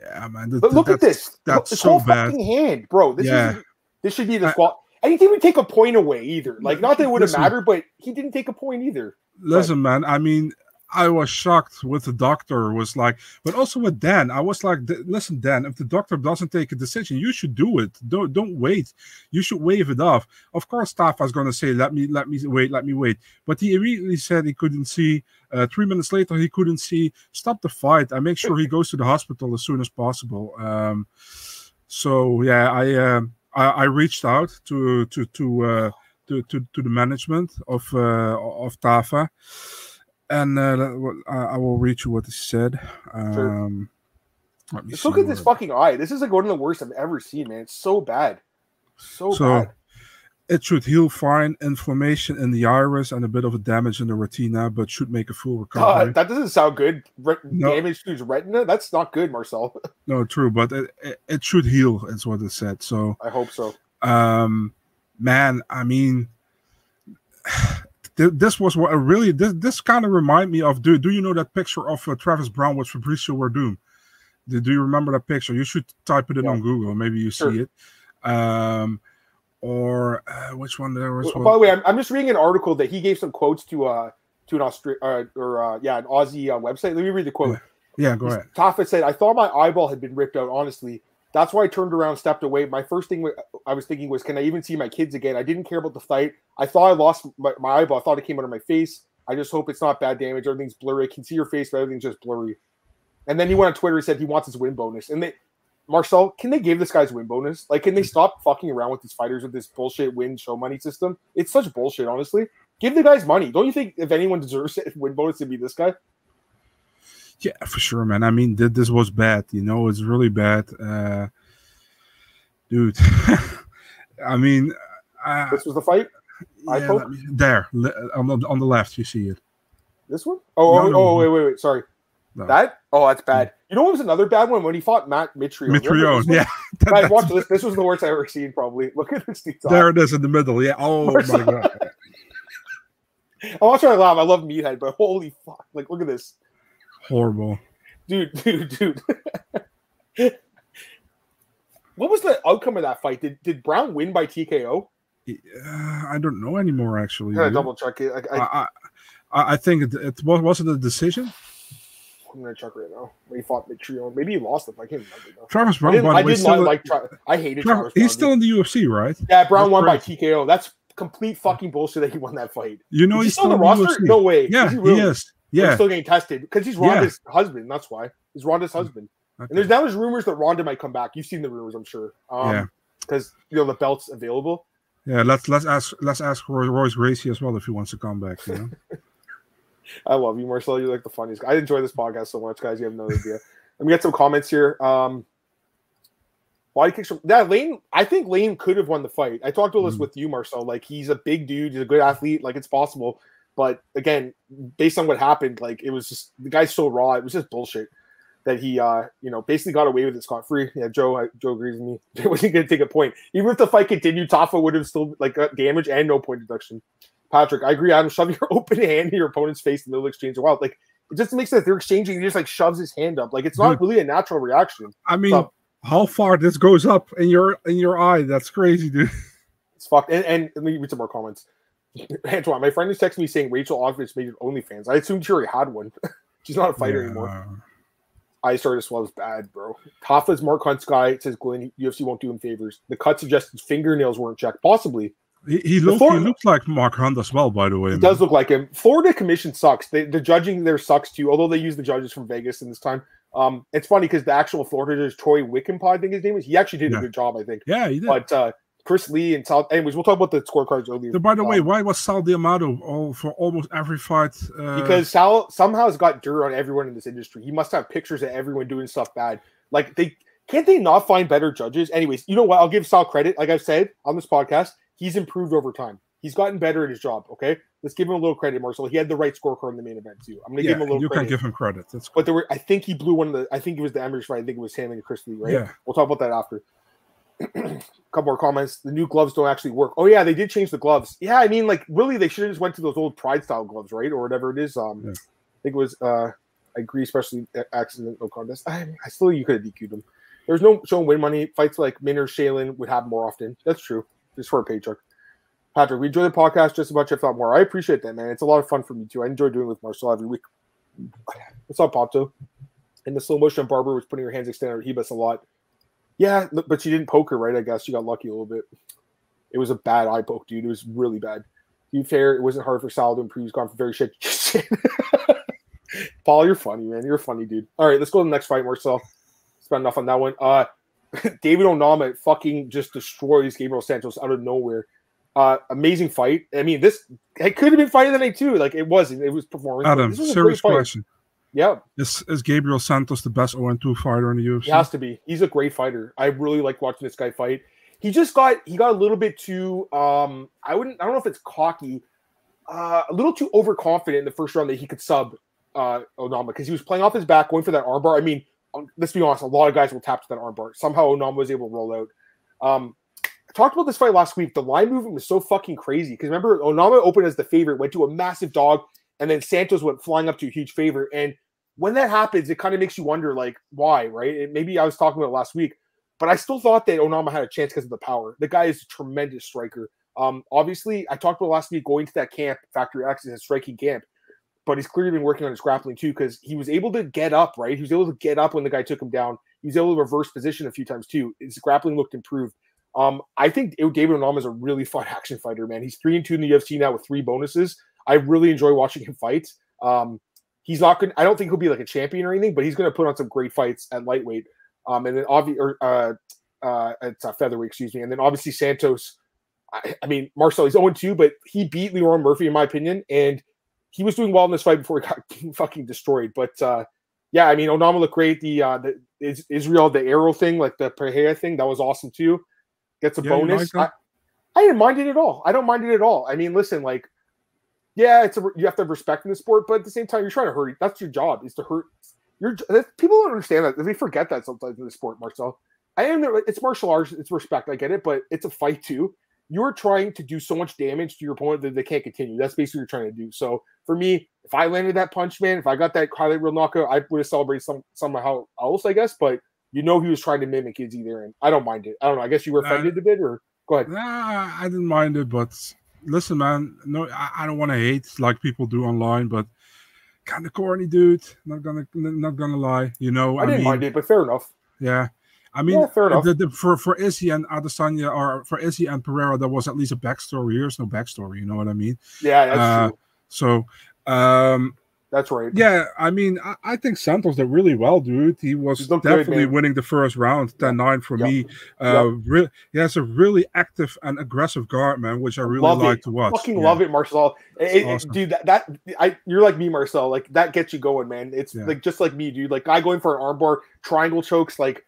B: Yeah, man. The,
A: look at this.
B: That's so
A: whole
B: bad.
A: fucking hand, bro. This
B: yeah.
A: is this should be the squat. And he didn't even take a point away either. Like, not that it would have mattered, but he didn't take a point either.
B: Listen, but, man. I mean, I was shocked with the doctor was like, but also with Dan, I was like, listen, Dan, if the doctor doesn't take a decision, you should do it. Don't don't wait. You should wave it off. Of course, staff was going to say, let me let me wait, let me wait. But he immediately said he couldn't see. Uh, three minutes later, he couldn't see. Stop the fight. I make sure he goes to the hospital as soon as possible. Um, so yeah, I, uh, I, I reached out to to to uh, to, to to the management of uh, of Tafa and uh, I will read you what he said. Um,
A: Just look at this fucking eye. This is like one of the worst I've ever seen, man. It's so bad, so, so bad.
B: It should heal fine, inflammation in the iris and a bit of a damage in the retina, but should make a full recovery.
A: Uh, that doesn't sound good. Re- no. Damage to his retina? That's not good, Marcel. [LAUGHS]
B: no, true, but it, it, it should heal, is what it said. So
A: I hope so.
B: Um, man, I mean, [SIGHS] this was what really this this kind of remind me of. Do do you know that picture of uh, Travis Browne with Fabricio Werdum? Do, do you remember that picture? You should type it in yeah. on Google. Maybe you sure. see it. Um, or uh, which one there was?
A: By the way, I'm, I'm just reading an article that he gave some quotes to uh to an Australia uh, or uh, yeah an Aussie uh, website. Let me read the quote.
B: Yeah, go ahead.
A: Tafa said, "I thought my eyeball had been ripped out. Honestly, that's why I turned around, stepped away. My first thing I was thinking was, can I even see my kids again? I didn't care about the fight. I thought I lost my, my eyeball. I thought it came out of my face. I just hope it's not bad damage. Everything's blurry. I can see your face, but everything's just blurry. And then he went on Twitter. He said he wants his win bonus. And they, Marcel, can they give this guy's win bonus? Like, can they stop fucking around with these fighters with this bullshit win show money system? It's such bullshit, honestly. Give the guys money. Don't you think if anyone deserves it, [LAUGHS] win bonus to be this guy?
B: Yeah, for sure, man. I mean, this was bad. You know, it's really bad. Uh, dude. [LAUGHS] I mean, uh,
A: this was the fight.
B: Yeah, there on the, on the left, you see it.
A: This one? Oh, no, oh, no, oh, wait, wait, wait. Sorry. No. That? Oh, that's bad. You know what was another bad one when he fought Matt Mitrione.
B: Mitrione, yeah. [LAUGHS]
A: I watched this. This was the worst I've ever seen. Probably. Look at this.
B: There it is in the middle. Yeah. Oh my god. [LAUGHS]
A: I'm not trying to laugh. I love Meathead, but holy fuck! Like, look at this.
B: Horrible.
A: Dude, dude, dude. [LAUGHS] What was the outcome of that fight? Did did Browne win by TKO?
B: Uh, I don't know anymore. Actually,
A: I double check it.
B: I, I, I, I think it, it wasn't a decision.
A: I'm gonna check right now. He fought Mitrione. Maybe he lost it. I can't remember. Though.
B: Travis Browne.
A: I didn't, I still, like. I hated Travis. Travis
B: he's still in the UFC, right?
A: Yeah, Browne That's won crazy. by TKO. That's complete fucking bullshit that he won that fight.
B: You know,
A: is
B: he's
A: still on the roster. UFC. No way.
B: Yeah,
A: really?
B: he is. Yeah,
A: he's still getting tested because he's Ronda's yeah. husband. That's why he's Ronda's husband. Okay. And there's now there's rumors that Ronda might come back. You've seen the rumors, I'm sure. Um, yeah, because you know the belt's available.
B: Yeah, let's let's ask let's ask Royce Gracie as well if he wants to come back. You know. [LAUGHS]
A: I love you, Marcel. You're like the funniest. I enjoy this podcast so much, guys. You have no idea. Let me get some comments here. Um, body kicks from yeah, Lane. I think Lane could have won the fight. I talked about this mm. with you, Marcel. Like he's a big dude, he's a good athlete. Like it's possible, but again, based on what happened, like it was just the guy's so raw. It was just bullshit that he, uh, you know, basically got away with it scot free. Yeah, Joe, uh, Joe agrees with me. [LAUGHS] It wasn't going to take a point. Even if the fight continued, Tafa would have still like got damage and no point deduction. Patrick, I agree. Adam, shove your [LAUGHS] open hand in your opponent's face in the middle of exchange. Wow, like it just makes sense. They're exchanging. He just like shoves his hand up. Like it's not really a natural reaction.
B: I mean, so, how far this goes up in your in your eye? That's crazy, dude. [LAUGHS]
A: It's fucked. And, and let me read some more comments. [LAUGHS] Antoine, my friend is texting me saying Rachel Osgood made it OnlyFans. I assumed she already had one. She's not a fighter yeah. anymore. I started as well as bad, bro. Tafa's Mark Hunt's guy. Says Glenn UFC won't do him favors. The cut suggests his fingernails weren't checked. Possibly.
B: He, he, look, Florida, he looks like Mark Hunt as well, by the way.
A: He man. does look like him. Florida Commission sucks. They, the judging there sucks too, although they use the judges from Vegas in this time. Um, it's funny because the actual Florida judge, Troy Wickenpaw, I think his name is, he actually did yeah. a good job, I think.
B: Yeah, he did.
A: But uh, Chris Lee and Sal. Anyways, we'll talk about the scorecards earlier.
B: So by the um, way, why was Sal D'Amato all for almost every fight?
A: Uh... Because Sal somehow has got dirt on everyone in this industry. He must have pictures of everyone doing stuff bad. Like they can't they not find better judges? Anyways, you know what? I'll give Sal credit. Like I've said on this podcast, he's improved over time. He's gotten better at his job. Okay, let's give him a little credit, Marcel. He had the right scorecard in the main event too. I'm gonna
B: yeah,
A: give him a little. Credit.
B: You
A: credit.
B: can give him credit. That's
A: but there were. I think he blew one of the. I think it was the Emirates fight. I think it was him and Chris Lee. Right. Yeah. We'll talk about that after. a [CLEARS THROAT] couple more comments. The new gloves don't actually work. Oh yeah, they did change the gloves. Yeah, I mean, like really, they should have just went to those old Pride style gloves, right, or whatever it is. Um, yeah. I think it was. uh I agree, especially accident no contest. I, I still you could have DQ'd them. There's no showing win money. Fights like Minner Shaylin would have more often. That's true. Just for a paycheck. Patrick, we enjoy the podcast just as much, if not more. I appreciate that, man. It's a lot of fun for me too. I enjoy doing with Marcel every week. What's up, Pato? And the slow motion barber was putting her hands extended he Ribas a lot. Yeah, but she didn't poke her, right? I guess she got lucky a little bit. It was a bad eye poke, dude. It was really bad. To be fair, it wasn't hard for Sal to improve. He's gone for very shit. [LAUGHS] Paul, you're funny, man. You're funny dude. All right, let's go to the next fight, Marcel. Spend enough on that one. Uh [LAUGHS] David Onama fucking just destroys Gabriel Santos out of nowhere. Uh, amazing fight. I mean, this it could have been fight of the night too. Like it wasn't. It was performance.
B: Adam, serious question.
A: Yeah.
B: Is is Gabriel Santos the best 0 2 fighter in the UFC?
A: He has to be. He's a great fighter. I really like watching this guy fight. He just got he got a little bit too um I wouldn't I don't know if it's cocky, uh a little too overconfident in the first round that he could sub uh Onama because he was playing off his back, going for that armbar. I mean, let's be honest, a lot of guys will tap to that armbar. Somehow Onama was able to roll out. Um I talked about this fight last week. The line movement was so fucking crazy because remember Onama opened as the favorite, went to a massive dog, and then Santos went flying up to a huge favorite. And when that happens, it kind of makes you wonder, like, why, right? And maybe I was talking about last week, but I still thought that Onama had a chance because of the power. The guy is a tremendous striker. Um, obviously, I talked about last week going to that camp, Factory X is a striking camp, but he's clearly been working on his grappling too because he was able to get up, right? He was able to get up when the guy took him down. He was able to reverse position a few times too. His grappling looked improved. Um, I think David Onama is a really [LAUGHS] fun action fighter, man. He's three and two in the UFC now with three bonuses. I really enjoy watching him fight. Um, he's not going. I don't think he'll be like a champion or anything, but he's going to put on some great fights at lightweight. Um, and then obviously, uh, uh, it's a featherweight, excuse me. And then obviously Santos. I, I mean, Marcel, he's 0 2, but he beat Lerone Murphy in my opinion, and he was doing well in this fight before he got [LAUGHS] fucking destroyed. But uh, yeah, I mean, Onama looked great. The uh, the Israel the arrow thing, like the Pereira thing, that was awesome too gets a yeah, bonus. I, I didn't mind it at all. I don't mind it at all. I mean, listen, like, yeah, it's a, you have to have respect in the sport, but at the same time, you're trying to hurt. That's your job is to hurt. You're people don't understand that. They forget that sometimes in the sport, Marcel. I am there. It's martial arts. It's respect. I get it, but it's a fight too. You're trying to do so much damage to your opponent that they can't continue. That's basically what you're trying to do. So for me, if I landed that punch, man, if I got that highlight reel knockout, I would have celebrated some somehow else, I guess. But you know he was trying to mimic Izzy there, and I don't mind it. I don't know. I guess you were offended uh, a bit, or go ahead.
B: Nah, I didn't mind it, but listen, man. No, I, I don't want to hate like people do online, but kind of corny, dude. Not gonna, not gonna lie. You know,
A: I, I didn't mean, mind it, but fair enough.
B: Yeah. I mean, yeah, fair. The, the, for for Izzy and Adesanya, or for Izzy and Pereira, there was at least a backstory. Here's no backstory. You know what I mean?
A: Yeah, that's uh, true.
B: So, um,
A: That's right.
B: Yeah, I mean, I, I, think Santos did really well, dude. He was definitely good, winning the first round, 10 9 for yep. me. Uh, yep. re- he has a really active and aggressive guard, man, which I really love like
A: it.
B: to watch.
A: Fucking yeah. love it, Marcel. It, awesome. Dude, that, that I you're like me, Marcel. Like that gets you going, man. It's yeah. like just like me, dude. Like I going for an armbar, triangle chokes, like,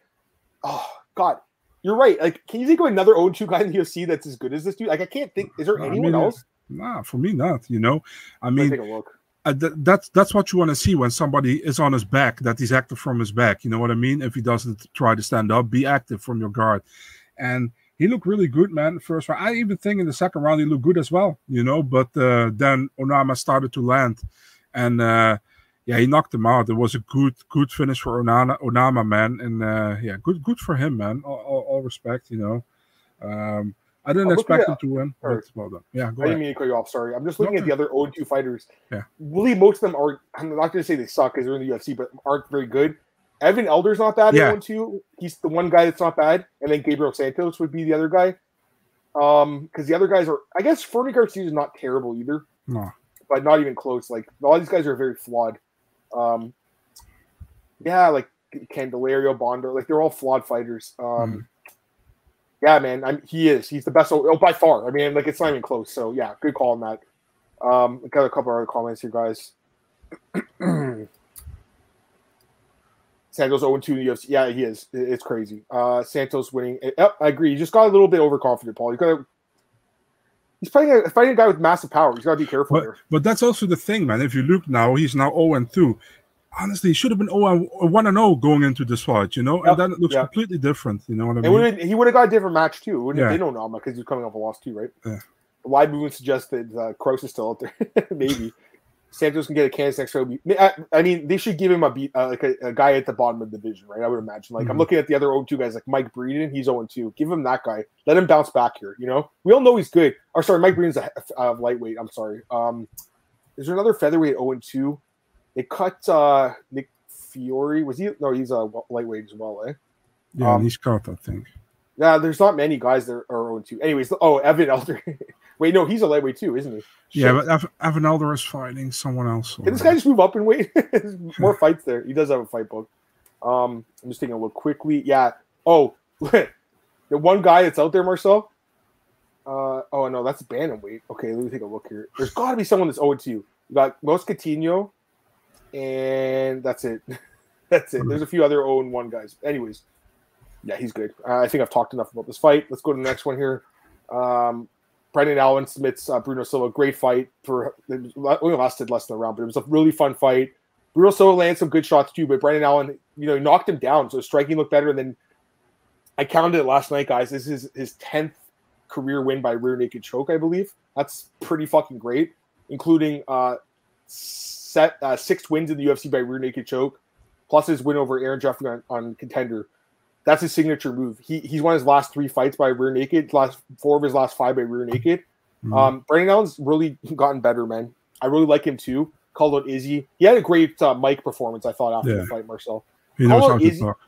A: oh, God. You're right. Like, can you think of another 0 2 guy in the UFC that's as good as this dude? Like, I can't think. Is there anyone
B: mean,
A: else?
B: Nah, for me, not. You know, I mean, take a look uh, th- that's that's what you want to see when somebody is on his back that he's active from his back you know what i mean if he doesn't try to stand up be active from your guard and he looked really good man first round i even think in the second round he looked good as well you know but uh, then onama started to land and uh, yeah he knocked him out it was a good good finish for onama, onama man and uh, yeah good good for him man all, all, all respect you know um, I didn't expect him to win. But well done. Yeah,
A: I didn't mean to cut you off. Sorry. I'm just looking
B: no,
A: at the other 0 2 fighters.
B: Yeah.
A: Really, most of them are, I'm not going to say they suck because they're in the UFC, but aren't very good. Evan Elder's not bad yeah. 0 2. He's the one guy that's not bad. And then Gabriel Santos would be the other guy. Um, Because the other guys are, I guess Fernie Garcia is not terrible either.
B: No.
A: But not even close. Like, all these guys are very flawed. Um, Yeah, like Candelario, Bondo, like they're all flawed fighters. Um, mm yeah, man, I'm, he is. He's the best oh, by far. I mean, like it's not even close. So yeah, good call on that. Um, got a couple other comments here, guys. [CLEARS THROAT] Santos 0 2 in the UFC. Yeah, he is. It's crazy. Uh, Santos winning. Yep, I agree. You just got a little bit overconfident, Paul. You got to. He's fighting a, fighting a guy with massive power. He's got to be careful
B: but,
A: here.
B: But that's also the thing, man. If you look now, he's now 0 2 honestly, he should have been 0 1 and 0 going into this fight, you know? Yep. And then it looks yep. completely different, you know what I
A: mean? he would have got a different match too. It wouldn't yeah. have been Onama because he's coming off a loss too, right?
B: Yeah.
A: Live movement suggests that uh, Kroos is still out there. [LAUGHS] Maybe. Santos can get a Kansas next round. I, I, mean, they should give him a beat, uh, like a, a, guy at the bottom of the division, right? I would imagine. Like, mm-hmm. I'm looking at the other 0 2 guys, like Mike Breeden. He's 0 2. Give him that guy. Let him bounce back here, you know? We all know he's good. Or, sorry, Mike Breeden's a, a lightweight. I'm sorry. Um, Is there another featherweight 0 2? They cut uh, Nick Fiore. Was he? No, he's a lightweight as well, eh?
B: Yeah, um, he's cut, I think.
A: Yeah, there's not many guys that are 0 2. Anyways, oh, Evan Elder. [LAUGHS] Wait, no, he's a lightweight too, isn't he?
B: Yeah, Shit. but Evan is fighting someone else.
A: Can this guy just move up and wait? [LAUGHS] More fights there. He does have a fight book. Um, I'm just taking a look quickly. Yeah. Oh, [LAUGHS] the one guy that's out there, Marcel. Uh, oh no, that's bantamweight. Okay, let me take a look here. There's got to be someone that's 0 2. You You got Moscatino, and that's it. [LAUGHS] that's it. There's a few other 0 1 guys. Anyways, yeah, he's good. Uh, I think I've talked enough about this fight. Let's go to the next one here. Um, Brendan Allen submits uh, Bruno Silva. Great fight for it only lasted less than a round, but it was a really fun fight. Bruno Silva lands some good shots too, but Brendan Allen, you know, knocked him down, so striking looked better. And then I counted it last night, guys. This is his tenth career win by rear naked choke, I believe. That's pretty fucking great, including uh, set uh, six wins in the UFC by rear naked choke, plus his win over Aaron Jeffery on, on contender. That's his signature move. He he's won his last three fights by rear naked, last four of his last five by rear naked. Mm-hmm. Um, Brandon Allen's really gotten better, man. I really like him too. Called out Izzy. He had a great uh, mic performance, I thought, after yeah. the fight, Marcel.
B: He knows how Izzy, talk.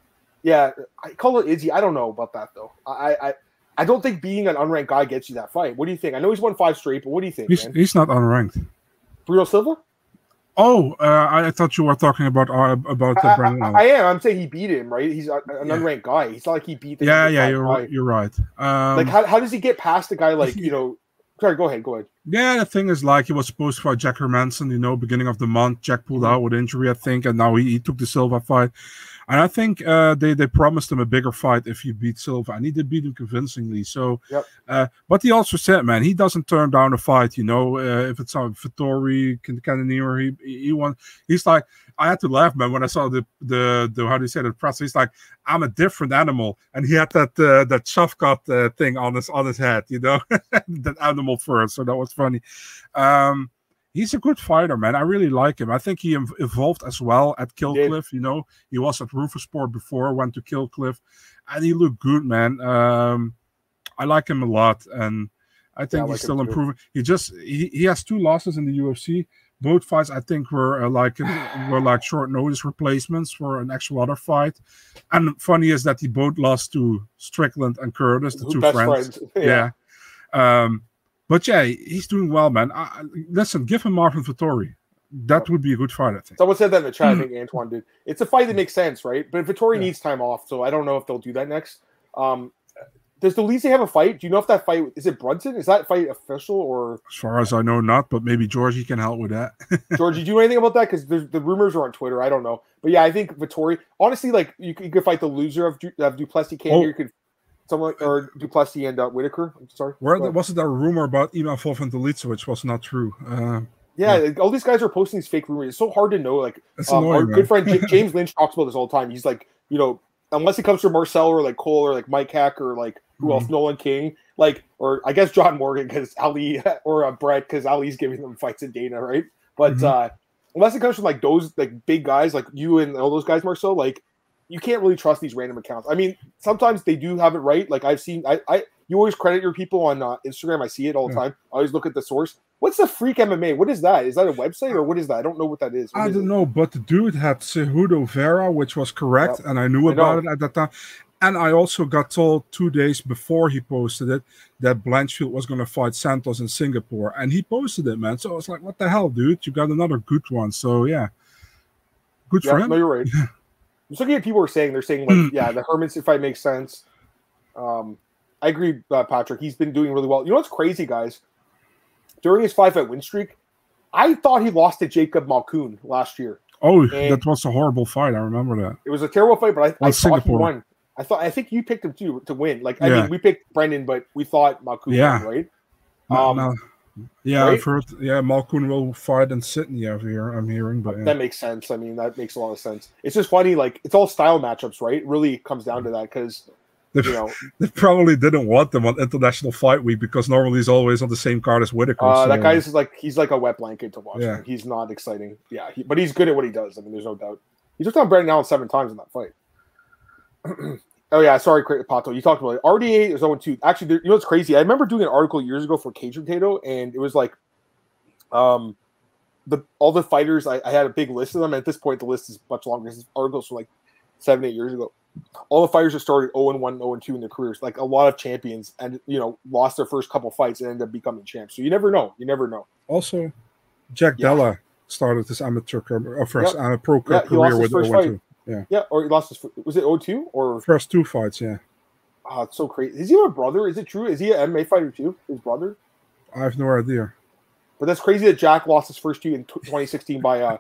A: Yeah, I call it Izzy. I don't know about that though. I, I I don't think being an unranked guy gets you that fight. What do you think? I know he's won five straight, but what do you think?
B: He's, he's not unranked.
A: Bruno Silva?
B: Oh, uh, I thought you were talking about uh, about the Brandon.
A: I, I, am. I'm saying he beat him, right? He's an yeah. unranked guy. He's not like he beat.
B: The yeah, yeah, you're right. You're right. Um,
A: like, how, how does he get past a guy like you know? Sorry, go ahead. Go ahead.
B: Yeah, the thing is, like, he was supposed to fight Jack Hermansson, you know, beginning of the month. Jack pulled mm-hmm. out with injury, I think, and now he, he took the Silva fight. And I think uh, they they promised him a bigger fight if he beat Silva, and he did beat him convincingly. So,
A: yep.
B: uh, but he also said, man, he doesn't turn down a fight. You know, uh, if it's on Vettori, Cannonier, he he won. He's like, I had to laugh, man, when I saw the the, the how do you say the press. He's like, I'm a different animal, and he had that uh, that Shavkat uh, thing on his on his head, you know, [LAUGHS] that animal fur. So that was funny. Um, he's a good fighter, man. I really like him. I think he evolved as well at Killcliff. You know, he was at Roufusport before, went to Killcliff, and he looked good, man. Um, I like him a lot, and I think yeah, I he's still improving. He just he, he has two losses in the UFC. Both fights, I think, were uh, like [SIGHS] were like short notice replacements for an actual other fight. And funny is that he both lost to Strickland and Curtis, the two friends. friends. [LAUGHS] yeah. yeah. Um, but yeah, he's doing well, man. I, listen, give him Marvin Vettori. that would be a good fight. I think.
A: Someone said that in the chat. I think Antoine did. It's a fight that makes sense, right? But Vettori yeah. needs time off, so I don't know if they'll do that next. Um, does Dolidze have a fight? Do you know if that fight is it Brunson? Is that fight official or?
B: As far as I know, not. But maybe Georgie can help with that. [LAUGHS]
A: Georgie, do you know anything about that? Because the rumors are on Twitter. I don't know, but yeah, I think Vettori. Honestly, like you, you could fight the loser of, du, of Du Plessis. Can oh. you could someone or Du Plessis and uh, Whitaker. I'm sorry.
B: Where wasn't there a rumor about Ivan and Dolidze, which was not true? Uh,
A: yeah, yeah, all these guys are posting these fake rumors. It's so hard to know. Like um, annoying, our man. good friend [LAUGHS] James Lynch talks about this all the time. He's like, you know, unless it comes from Marcel or like Cole or like Mike Hack or like who mm-hmm. else, Nolan King, like or I guess John Morgan because Ali [LAUGHS] or uh, Brett because Ali's giving them fights in Dana, right? But mm-hmm. uh unless it comes from like those like big guys like you and all those guys, Marcel, like you can't really trust these random accounts. I mean, sometimes they do have it right. Like I've seen, I, I you always credit your people on uh, Instagram. I see it all the yeah. time. I always look at the source. What's the Freak MMA? What is that? Is that a website or what is that? I don't know what that is. What
B: I
A: is
B: don't it? know, but the dude had Cejudo Vera, which was correct, yep. and I knew about I it at that time. And I also got told two days before he posted it that Blanchfield was going to fight Santos in Singapore, and he posted it, man. So I was like, "What the hell, dude? You got another good one." So yeah, good for him.
A: No, you're right. [LAUGHS] I'm looking at people are saying they're saying like, hmm. yeah, the Hermansson fight makes sense. Um, I agree, uh, Patrick. He's been doing really well. You know what's crazy, guys? During his five fight win streak, I thought he lost to Jacob Malkoun last year.
B: Oh, and that was a horrible fight. I remember that.
A: It was a terrible fight, but I, I thought he won. I thought I think you picked him too to win. Like I yeah. mean, we picked Brendan, but we thought Malkoun yeah. won, right?
B: No, um, no. Yeah, right? I've heard. Yeah, Malkoun will fight in Sydney over here. I'm hearing, but yeah.
A: that makes sense. I mean, that makes a lot of sense. It's just funny, like it's all style matchups, right? It really comes down to that because you know [LAUGHS]
B: they probably didn't want them on International Fight Week because normally he's always on the same card as Whitaker.
A: Uh, so. That guy's like he's like a wet blanket to watch. Yeah. He's not exciting. Yeah, he, but he's good at what he does. I mean, there's no doubt. He took on Brandon Allen seven times in that fight. [CLEARS THROAT] Oh yeah, sorry, Pato. You talked about it. RDA is 0 2. Actually, you know what's crazy? I remember doing an article years ago for Cage Potato, and it was like, um, the all the fighters. I, I had a big list of them. At this point, the list is much longer. This articles from like seven, eight years ago. All the fighters that started 0 1, 0 2 in their careers. Like a lot of champions, and you know, lost their first couple fights and ended up becoming champs. So you never know. You never know.
B: Also, Jack yeah. Della started his amateur or first yep. pro yeah, career with 0 2. Yeah.
A: Yeah, or he lost his was it 02 or
B: first two fights, yeah.
A: Oh, it's so crazy. Is he a brother? Is it true? Is he an MMA fighter too? His brother?
B: I have no idea.
A: But that's crazy that Jack lost his first two in 2016 by a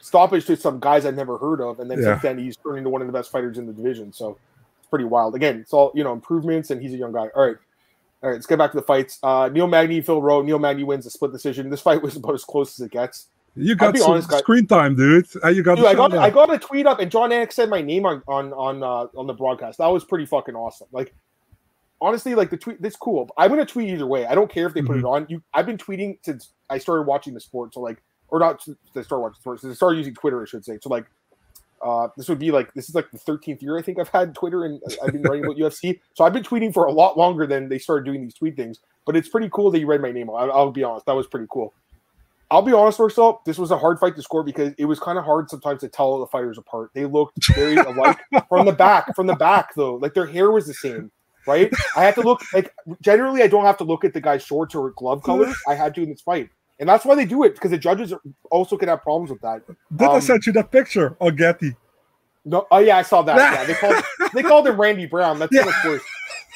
A: stoppage to some guys I've never heard of, and then yeah. since then he's turned into one of the best fighters in the division. So it's pretty wild. Again, it's all you know improvements, and he's a young guy. All right. All right, let's get back to the fights. Uh, Neil Magny, Phil Rowe. Neil Magny wins a split decision. This fight was about as close as it gets.
B: You got some honest, screen time, dude. You got.
A: Dude, I got. I got a tweet up, and Jon Anik said my name on on on uh, on the broadcast. That was pretty fucking awesome. Like, honestly, like the tweet. This cool. I'm gonna tweet either way. I don't care if they put mm-hmm. it on. You. I've been tweeting since I started watching the sport. So like, or not to start watching sports. Since I started using Twitter, I should say. So like, uh, this would be like this is like the 13th year I think I've had Twitter and I've been writing about [LAUGHS] UFC. So I've been tweeting for a lot longer than they started doing these tweet things. But it's pretty cool that you read my name. I'll, I'll be honest, that was pretty cool. I'll be honest, Marcel. This was a hard fight to score because it was kind of hard sometimes to tell the fighters apart. They looked very [LAUGHS] alike from the back. From the back, though, like their hair was the same, right? I had to look like generally I don't have to look at the guy's shorts or glove [LAUGHS] colors. I had to in this fight, and that's why they do it because the judges also can have problems with that.
B: Did um, I send you that picture on Getty?
A: No, oh yeah, I saw that. yeah, they called [LAUGHS] they called him Randy Brown. That's yeah. worse.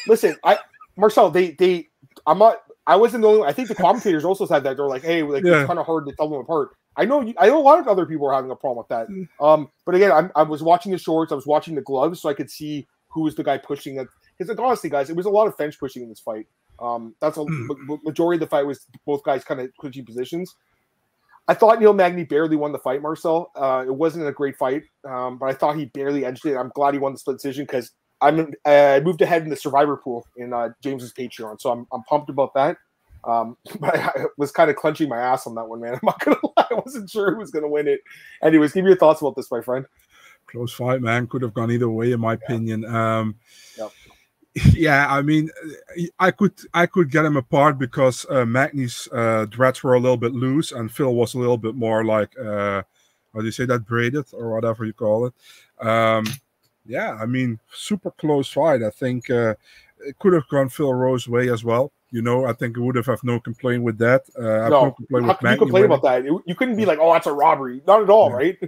A: Listen, I Marcel, they they I'm not I wasn't the only. I think the commentators also said that they're like, "Hey, like yeah. it's kind of hard to tell them apart." I know. You, I know a lot of other people are having a problem with that. Mm. Um, but again, I'm, i was watching the shorts. I was watching the gloves, so I could see who was the guy pushing it. Because like, honestly, guys, it was a lot of fence pushing in this fight. Um, that's a mm. majority of the fight was both guys kind of switching positions. I thought Neil Magny barely won the fight, Marcel. Uh, it wasn't a great fight, um, but I thought he barely edged it. I'm glad he won the split decision because I'm I moved ahead in the survivor pool in uh, James's Patreon, so I'm I'm pumped about that. Um, [LAUGHS] but I was kind of clenching my ass on that one, man. I'm not gonna [LAUGHS] lie, I wasn't sure who was gonna win it. Anyways, give me your thoughts about this, my friend.
B: Close fight, man. Could have gone either way, in my yeah. opinion. Um, yep. [LAUGHS] Yeah, I mean, I could I could get him apart because uh, Magny's uh, dreads were a little bit loose, and Phil was a little bit more like uh, how do you say that braided or whatever you call it. Um, yeah, I mean, super close fight. I think uh, it could have gone Phil Rowe's way as well. You know, I think it would have have no complaint with that. Uh,
A: no, no how can you complain about that? you couldn't be like, "Oh, that's a robbery." Not at all, yeah. right?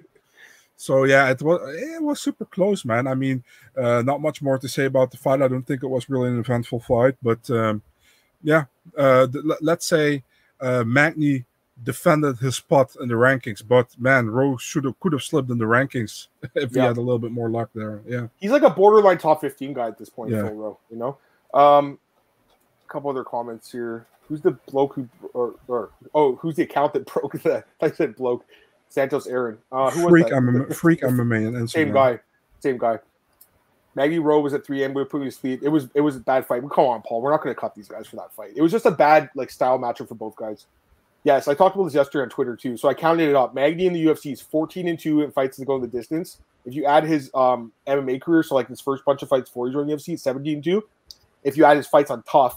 B: So yeah, it was it was super close, man. I mean, uh, not much more to say about the fight. I don't think it was really an eventful fight, but um, yeah, uh, let's say uh, Magny defended his spot in the rankings, but man, Rose should have could have slipped in the rankings [LAUGHS] if yeah. he had a little bit more luck there. Yeah,
A: he's like a borderline top fifteen guy at this point. Yeah. Phil Rowe, you know. Um, a couple other comments here. Who's the bloke who, or, or oh, who's the account that broke the? [LAUGHS] I said bloke. Santos Aaron. Uh, who
B: freak MMA, [LAUGHS] freak MMA, and
A: same guy, same guy. Magny Rowe was at 3M. We were putting his feet. It was it was a bad fight. Come on, Paul. We're not going to cut these guys for that fight. It was just a bad like style matchup for both guys. Yes, I talked about this yesterday on Twitter too. So I counted it up. Magny in the UFC is 14 and two in fights that go in the distance. If you add his um, MMA career, so like his first bunch of fights before he joined the UFC, 17 and two. If you add his fights on TUF,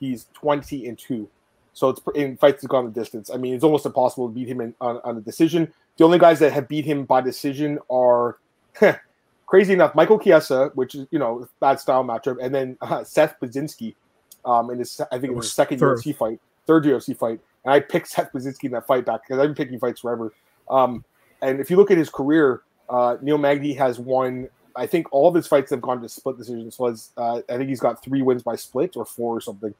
A: he's 20 and two. So it's in fights that go on the distance. I mean, it's almost impossible to beat him in, on, on a decision. The only guys that have beat him by decision are crazy enough Michael Chiesa, which is you know bad style matchup, and then uh, Seth Baczynski, um, in his I think it was his second third. UFC fight, third UFC fight, and I picked Seth Baczynski in that fight back because I've been picking fights forever. Um, and if you look at his career, uh, Neil Magny has won. I think all of his fights have gone to split decisions. Was uh, I think he's got three wins by split or four or something.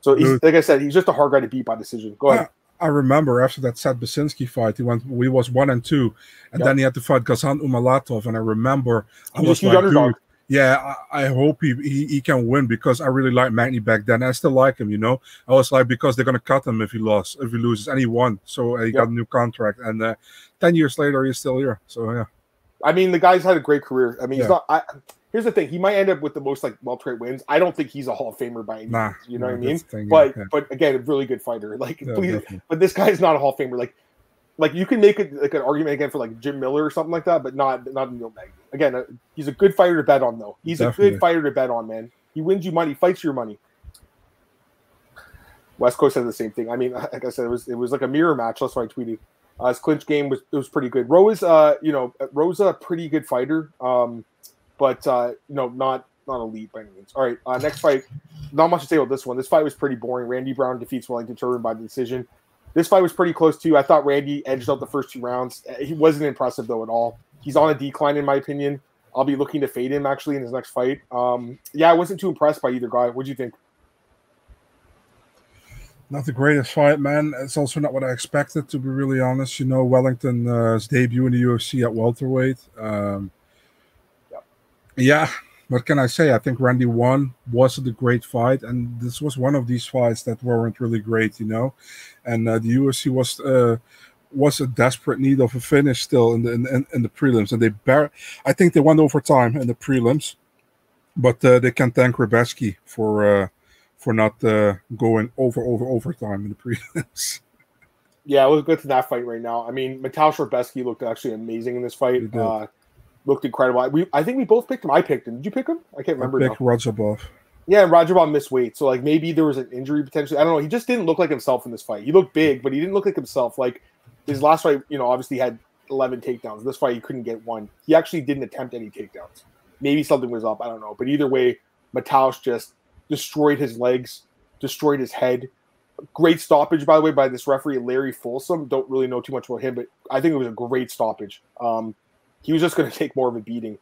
A: So he's, like I said, he's just a hard guy to beat by decision. Go ahead.
B: I remember after that Seth Baczynski fight, he went. We was one and two, and yep. then he had to fight Gasan Umalatov, and I remember I was like, dude, yeah, I, I hope he, he, he can win because I really liked Magny back then. I still like him, you know. I was like because they're gonna cut him if he lost, if he loses, and he won, so uh, he yep. got a new contract, and uh, ten years later he's still here. So yeah.
A: I mean, the guy's had a great career. I mean, yeah. he's not. I, here's the thing: he might end up with the most like welterweight wins. I don't think he's a Hall of Famer by any means. Nah, you know nah, what I mean? Thing, but yeah. but again, a really good fighter. Like, yeah, please, but this guy's not a Hall of Famer. Like, like you can make it like an argument again for like Jim Miller or something like that, but not not Neil Magny. Again, uh, he's a good fighter to bet on though. He's definitely. a good fighter to bet on, man. He wins you money, fights your money. West Coast said the same thing. I mean, [LAUGHS] like I said, it was it was like a mirror match. That's why I tweeted. Uh, his clinch game was it was pretty good. Rowe's, uh you know Rowe's a pretty good fighter. Um, but uh, you know, not not elite by any means. All right, uh, next fight. Not much to say about this one. This fight was pretty boring. Randy Brown defeats Wellington Turman by the decision. This fight was pretty close too. I thought Randy edged out the first two rounds. He wasn't impressive though at all. He's on a decline in my opinion. I'll be looking to fade him actually in his next fight. Um, yeah, I wasn't too impressed by either guy. What do you think?
B: Not the greatest fight, man. It's also not what I expected, to be really honest. You know, Wellington's debut in the UFC at welterweight. Um, yeah, what can I say? I think Randy won was a great fight, and this was one of these fights that weren't really great, you know. And uh, the UFC was uh, was a desperate need of a finish still in the in, in the prelims, and they bar- I think they went overtime in the prelims, but uh, they can thank Rebecki for uh, for not uh, going over over overtime in the [LAUGHS] prelims.
A: Yeah, we'll go to that fight right now. I mean, Mateusz Rebecki looked actually amazing in this fight looked incredible. We I think we both picked him. I picked him. Did you pick him? I can't remember.
B: I picked Radzhabov.
A: Yeah, Radzhabov missed weight, so like maybe there was an injury potentially. I don't know. He just didn't look like himself in this fight. He looked big, but he didn't look like himself. Like his last fight, you know, obviously had 11 takedowns. This fight, he couldn't get one. He actually didn't attempt any takedowns. Maybe something was up. I don't know. But either way, Mateusz just destroyed his legs, destroyed his head. Great stoppage, by the way, by this referee, Larry Folsom. Don't really know too much about him, but I think it was a great stoppage. Um, he was just going [LAUGHS] to take more of a beating.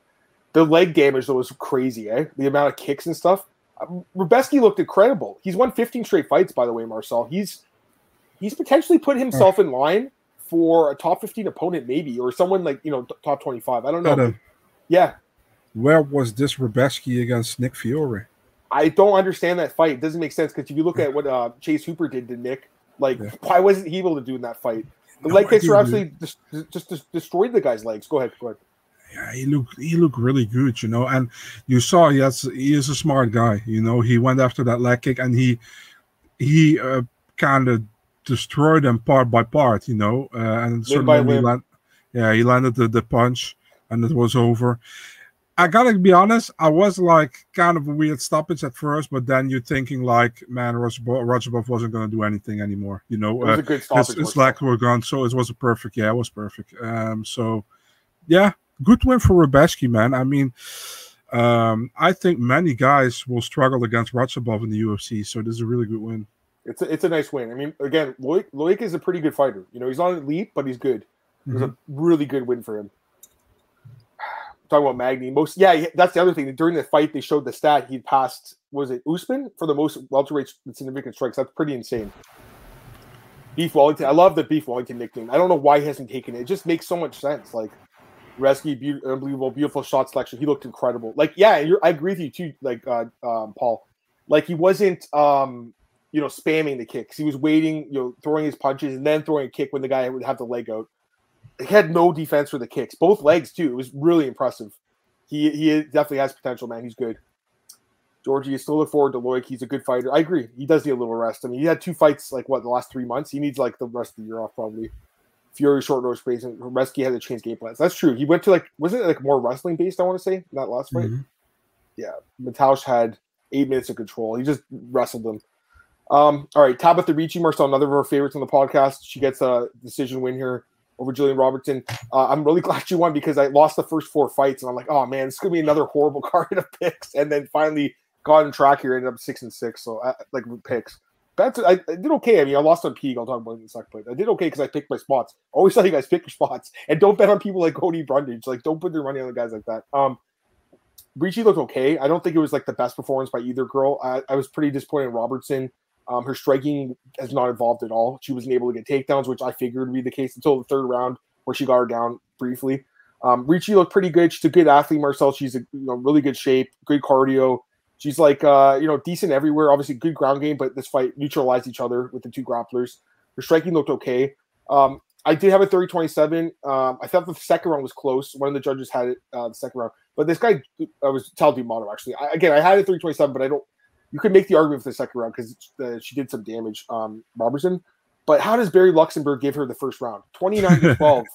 A: The leg damage though was crazy, eh? The amount of kicks and stuff. Um, Rebecki looked incredible. He's won 15 straight fights, by the way, Marcel. He's he's potentially put himself in line for a top 15 opponent, maybe, or someone like you know top 25. I don't know. Yeah.
B: Where was this Rebecki against Nick Fiore?
A: I don't understand that fight. It doesn't make sense because if you look at what uh, Chase Hooper did to Nick, like yeah. why wasn't he able to do in that fight? The no leg kicks were actually just, just, just destroyed the guy's legs. Go ahead, go ahead.
B: Yeah, he looked he looked really good, you know, and you saw he has he is a smart guy, you know. He went after that leg kick and he he uh, kind of destroyed them part by part, you know, uh, and certainly land, yeah he landed the, the punch and it was over. I gotta be honest, I was like kind of a weird stoppage at first, but then you're thinking like, man, Radzhabov wasn't gonna do anything anymore. You know,
A: it was uh, a good stoppage.
B: His, his leg were gone, so it was a perfect. Yeah, it was perfect. Um, so yeah, good win for Rebecki, man. I mean, Um, I think many guys will struggle against Radzhabov in the UFC, so this is a really good win.
A: It's a, it's a nice win. I mean, again, Loik, Loik is a pretty good fighter. You know, he's not elite, but he's good. It was mm-hmm. a really good win for him. Talking about Magny, most yeah, that's the other thing. During the fight, they showed the stat he passed. Was it Usman for the most welterweight significant strikes? That's pretty insane. Beef Wellington. I love the Beef Wellington nickname. I don't know why he hasn't taken it. It just makes so much sense. Like Resky, be- unbelievable, beautiful shot selection. He looked incredible. Like, yeah, I agree with you too. Like, uh, um, Paul, like he wasn't, um, you know, spamming the kicks. He was waiting, you know, throwing his punches and then throwing a kick when the guy would have the leg out. He had no defense for the kicks, both legs too. It was really impressive. He he definitely has potential, man. He's good. Georgie, you still look forward to Loik. He's a good fighter. I agree. He does need a little rest. I mean, he had two fights like what the last three months. He needs like the rest of the year off probably. Fury short notice based and Resky had to change game plans. That's true. He went to like was it like more wrestling based? I want to say that last fight. Mm-hmm. Yeah, Mateusz had eight minutes of control. He just wrestled them. Um, all right, Tabatha Ricci Marcel, another of our favorites on the podcast. She gets a decision win here over Gillian Robertson. Uh, I'm really [LAUGHS] glad you won because I lost the first four fights, and I'm like, oh man, it's gonna be another horrible [LAUGHS] card of picks. And then finally got on track here, ended up six and six. So I, like picks. That's I, I, did okay. I mean, I lost on Peek. I'll talk about it in the second place. I did okay because I picked my spots. Always [LAUGHS] tell you guys pick your spots and don't bet on people like Cody Brundage. Like, don't put your money on the guys like that. Um, Ricci looked okay. I don't think it was like the best performance by either girl. I, I was pretty disappointed in Robertson. Um, her striking has not evolved at all. She wasn't able to get takedowns, which I figured would be the case until the third round, where she got her down briefly. Um, Ricci looked pretty good. She's a good athlete, Marcel. She's a you know, really good shape, good cardio. She's like uh, you know decent everywhere. Obviously, good ground game, but this fight neutralized each other with the two grapplers. Her striking looked okay. Um, I did have a 30 27. Um, I thought the second round was close. One of the judges had it uh, the second round, but this guy I was Sal D'Amato actually. I, again, I had a 30 27, but I don't. You could make the argument for the second round because uh, she did some damage, um, Robertson. But how does Barry Luxenberg give her the first round? 29 to [LAUGHS] 12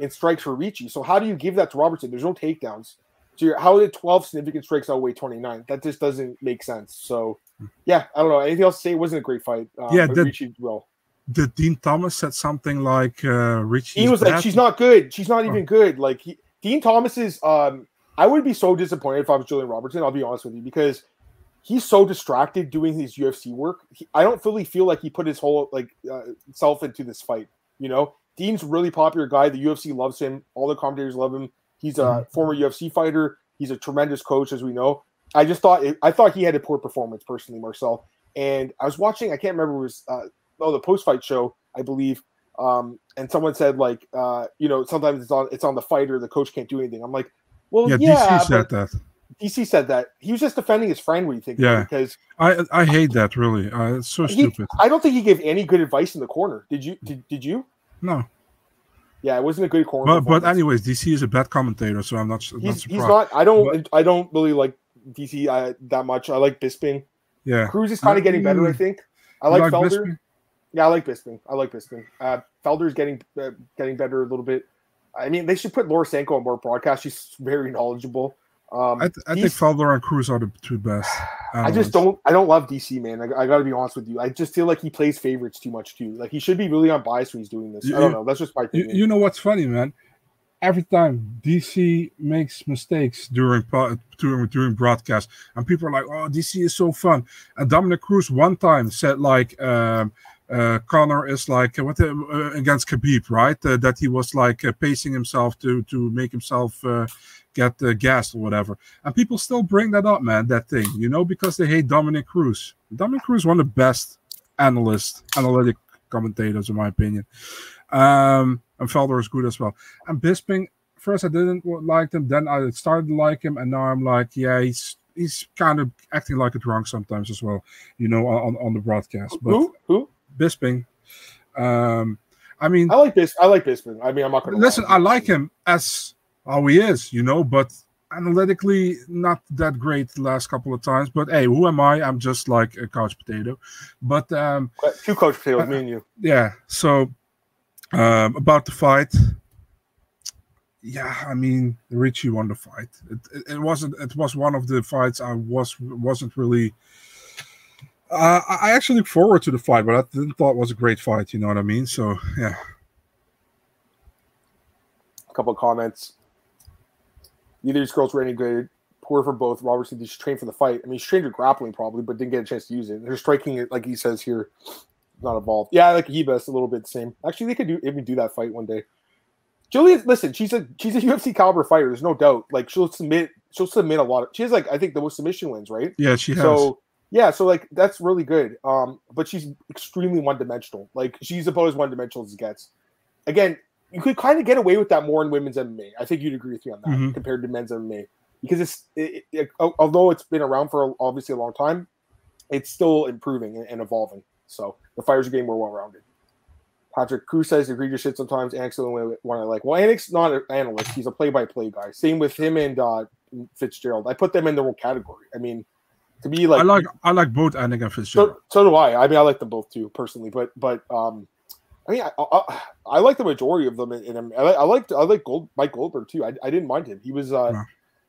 A: in strikes for Ricci. So how do you give that to Robertson? There's no takedowns. So how did 12 significant strikes outweigh 29? That just doesn't make sense. So, yeah, I don't know. Anything else to say? It wasn't a great fight.
B: Um, yeah, did, Ricci well. Din Thomas said something like uh, Ricci?
A: He was bad? like, she's not good. She's not even oh. good. Like he, Din Thomas is. Um, I would be so disappointed if I was Gillian Robertson. I'll be honest with you because he's so distracted doing his UFC work. He, I don't fully feel like he put his whole like uh, self into this fight. You know, Din's really popular guy. The UFC loves him. All the commentators love him. He's a mm-hmm. former UFC fighter. He's a tremendous coach, as we know. I just thought it, I thought he had a poor performance personally, Marcel. And I was watching. I can't remember it was uh, oh the post fight show, I believe. Um, and someone said like uh, you know sometimes it's on it's on the fighter. The coach can't do anything. I'm like, well, yeah, yeah DC said that. DC said that he was just defending his friend. What do you think?
B: Yeah,
A: because
B: I I hate that really. Uh, it's so he, stupid.
A: I don't think he gave any good advice in the corner. Did you? Did, did you?
B: No.
A: Yeah, it wasn't a good corner.
B: But, but anyways, DC is a bad commentator, so I'm not.
A: He's,
B: not
A: surprised. he's not. I don't. But, I don't really like DC uh, that much. I like Bisping.
B: Yeah,
A: Cruz is kind of getting better. I think. I like, like Felder. Bisping? Yeah, I like Bisping. I like Bisping. Uh, Felder's getting uh, getting better a little bit. I mean, they should put Laura Sanko on more broadcast. She's very knowledgeable. Um,
B: I, th- I think Felder and Cruz are the two best.
A: I just don't. I don't love DC, man. I, I got to be honest with you. I just feel like he plays favorites too much too. Like he should be really unbiased when he's doing this. You, I don't know. That's just my
B: opinion. You know what's funny, man? Every time DC makes mistakes during during during broadcast, and people are like, "Oh, DC is so fun." And Dominick Cruz one time said like. Um, uh, Conor is like uh, what uh, against Khabib, right? Uh, that he was like uh, pacing himself to to make himself uh, get uh, gas or whatever. And people still bring that up, man, that thing, you know, because they hate Dominick Cruz. Dominick Cruz one of the best analysts, analytic commentators, in my opinion. Um, and Felder is good as well. And Bisping, first I didn't like him, then I started to like him, and now I'm like, yeah, he's he's kind of acting like a drunk sometimes as well, you know, on, on the broadcast.
A: But Who? Who?
B: Bisping. Um, I mean,
A: I like this. I like Bisping. I mean, I'm not
B: to listen. I like him as how he is, you know, but analytically not that great the last couple of times. But hey, who am I? I'm just like a couch potato. But um
A: two couch potatoes, uh, me and you.
B: Yeah. So um about the fight. Yeah, I mean Ricci won the fight. It, it, it wasn't it was one of the fights I was wasn't really uh, I actually look forward to the fight, but I didn't thought it was a great fight. You know what I mean? So yeah.
A: A couple of comments. Neither of these girls were any good. Poor for both. Robert said she's trained for the fight. I mean, she's trained her grappling probably, but didn't get a chance to use it. They're striking, it, like he says here, not evolved. Yeah, like Ribas, a little bit the same. Actually, they could do even do that fight one day. Julia, listen, she's a she's a [LAUGHS] UFC caliber fighter. There's no doubt. Like she'll submit, she'll submit a lot of. She has like I think the most submission wins, right?
B: Yeah, she has.
A: So yeah, so like that's really good. Um, but she's extremely one dimensional. Like she's about as one dimensional as it gets. Again, you could kind of get away with that more in women's MMA. I think you'd agree with me on that mm-hmm. compared to men's MMA because it's it, it, although it's been around for obviously a long time, it's still improving and, evolving. So the fighters are getting more well rounded. Patrick Cruz says egregious shit sometimes. Anik's the only one I like. Well, Anik's not an analyst; he's a play-by-play guy. Same with him and uh, Fitzgerald. I put them in the wrong category. I mean, to me, like
B: I like I like both Annick and Fitzgerald.
A: So, so do I. I mean, I like them both too personally. But but um, I mean, I, I, I like the majority of them. In, in I, I like I like Gold Mike Goldberg too. I, I didn't mind him. He was uh,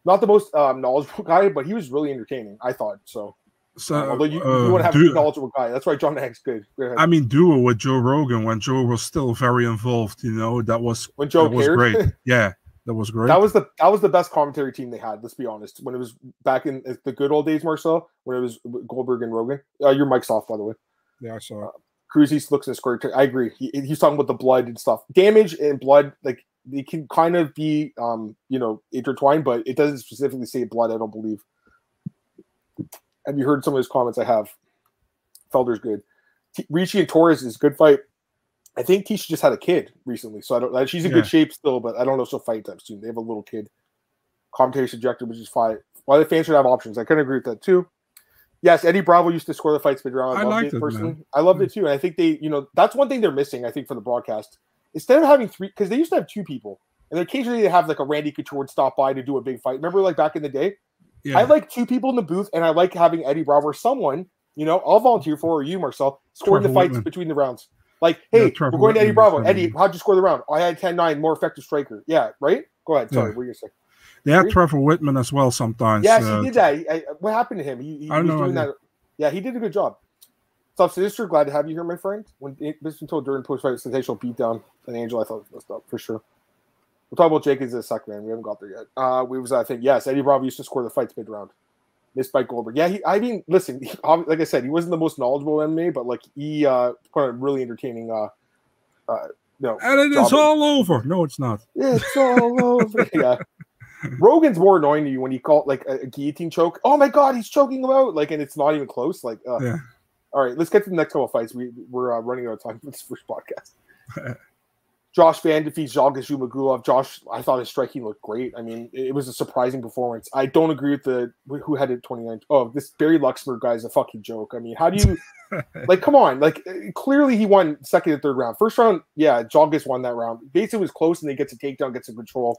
A: not the most um, knowledgeable [LAUGHS] guy, but he was really entertaining. I thought so. So, uh, although you, uh, you want to have du- a knowledgeable guy, that's why Jon Anik's good.
B: I mean, duo with Joe Rogan when Joe was still very involved. You know, that was
A: when Joe
B: was great. [LAUGHS] yeah, that was great.
A: That was the that was the best commentary team they had. Let's be honest. When it was back in the good old days, Marcel, when it was Goldberg and Rogan. Uh, your mic's off, by the way.
B: Yeah, I saw. Uh,
A: Cruz looks in square. I agree. He, he's talking about the blood and stuff. Damage and blood, like they can kind of be, um, you know, intertwined, but it doesn't specifically say blood. I don't believe. Have you heard some of his comments? I have. Felder's good. T- Ricci and Torres is a good fight. I think Tecia just had a kid recently, so I don't. She's in yeah. good shape still, but I don't know if she'll fight time soon. They have a little kid. Commentary subjective, which is fine. Why the fans should have options? I couldn't agree with that too. Yes, Eddie Bravo used to score the fights round. I, I loved it personally. Man. I loved hmm. it too, and I think they, you know, that's one thing they're missing. I think for the broadcast, instead of having three, because they used to have two people, and occasionally they have like a Randy Couture stop by to do a big fight. Remember, like back in the day, yeah. I like two people in the booth, and I like having Eddie Bravo or someone, you know, I'll volunteer for or you, Marcel, scoring Trevor the fights Wittman. between the rounds. Like, hey, yeah, we're going to Eddie Bravo. Eddie, how'd you score the round? Oh, I had 10-9, more effective striker. Yeah, right? Go ahead. Sorry, yeah. what you saying?
B: They have Trevor Wittman as well sometimes.
A: Yeah, uh, he did that. I, what happened to him? He, he I was know, doing that. Yeah, he did a good job. Up, Sinister? Glad to have you here, my friend. When been told during post fight sensational beatdown and Angel, I thought it was messed up for sure. We'll talk about Jake in a second, man. We haven't got there yet. Uh, we was, I think, yes, Eddie Bravo used to score the fights mid round missed by Goldberg. Yeah, he, I mean, listen, he, like I said, he wasn't the most knowledgeable MMA, but like he uh kind a really entertaining uh uh no.
B: And it is all over. No, it's not.
A: Yeah, it's all over. [LAUGHS] Yeah. Rogan's more annoying to you when he called like a, a, guillotine choke. Oh my god, he's choking him out. Like, and it's not even close. Like, uh, yeah. All right, let's get to the next couple of fights. We we're uh, running out of time for this first podcast. [LAUGHS] Josh Van defeats Zhalgas Zhumagulov. Josh, I thought his striking looked great. I mean, it was a surprising performance. I don't agree with the who had it 29. Oh, this Barry Luxembourg guy is a fucking joke. I mean, how do you [LAUGHS] like? Come on, like clearly he won second and third round. First round, yeah, Zhalgas won that round. Basically, was close, and they gets a takedown, gets a control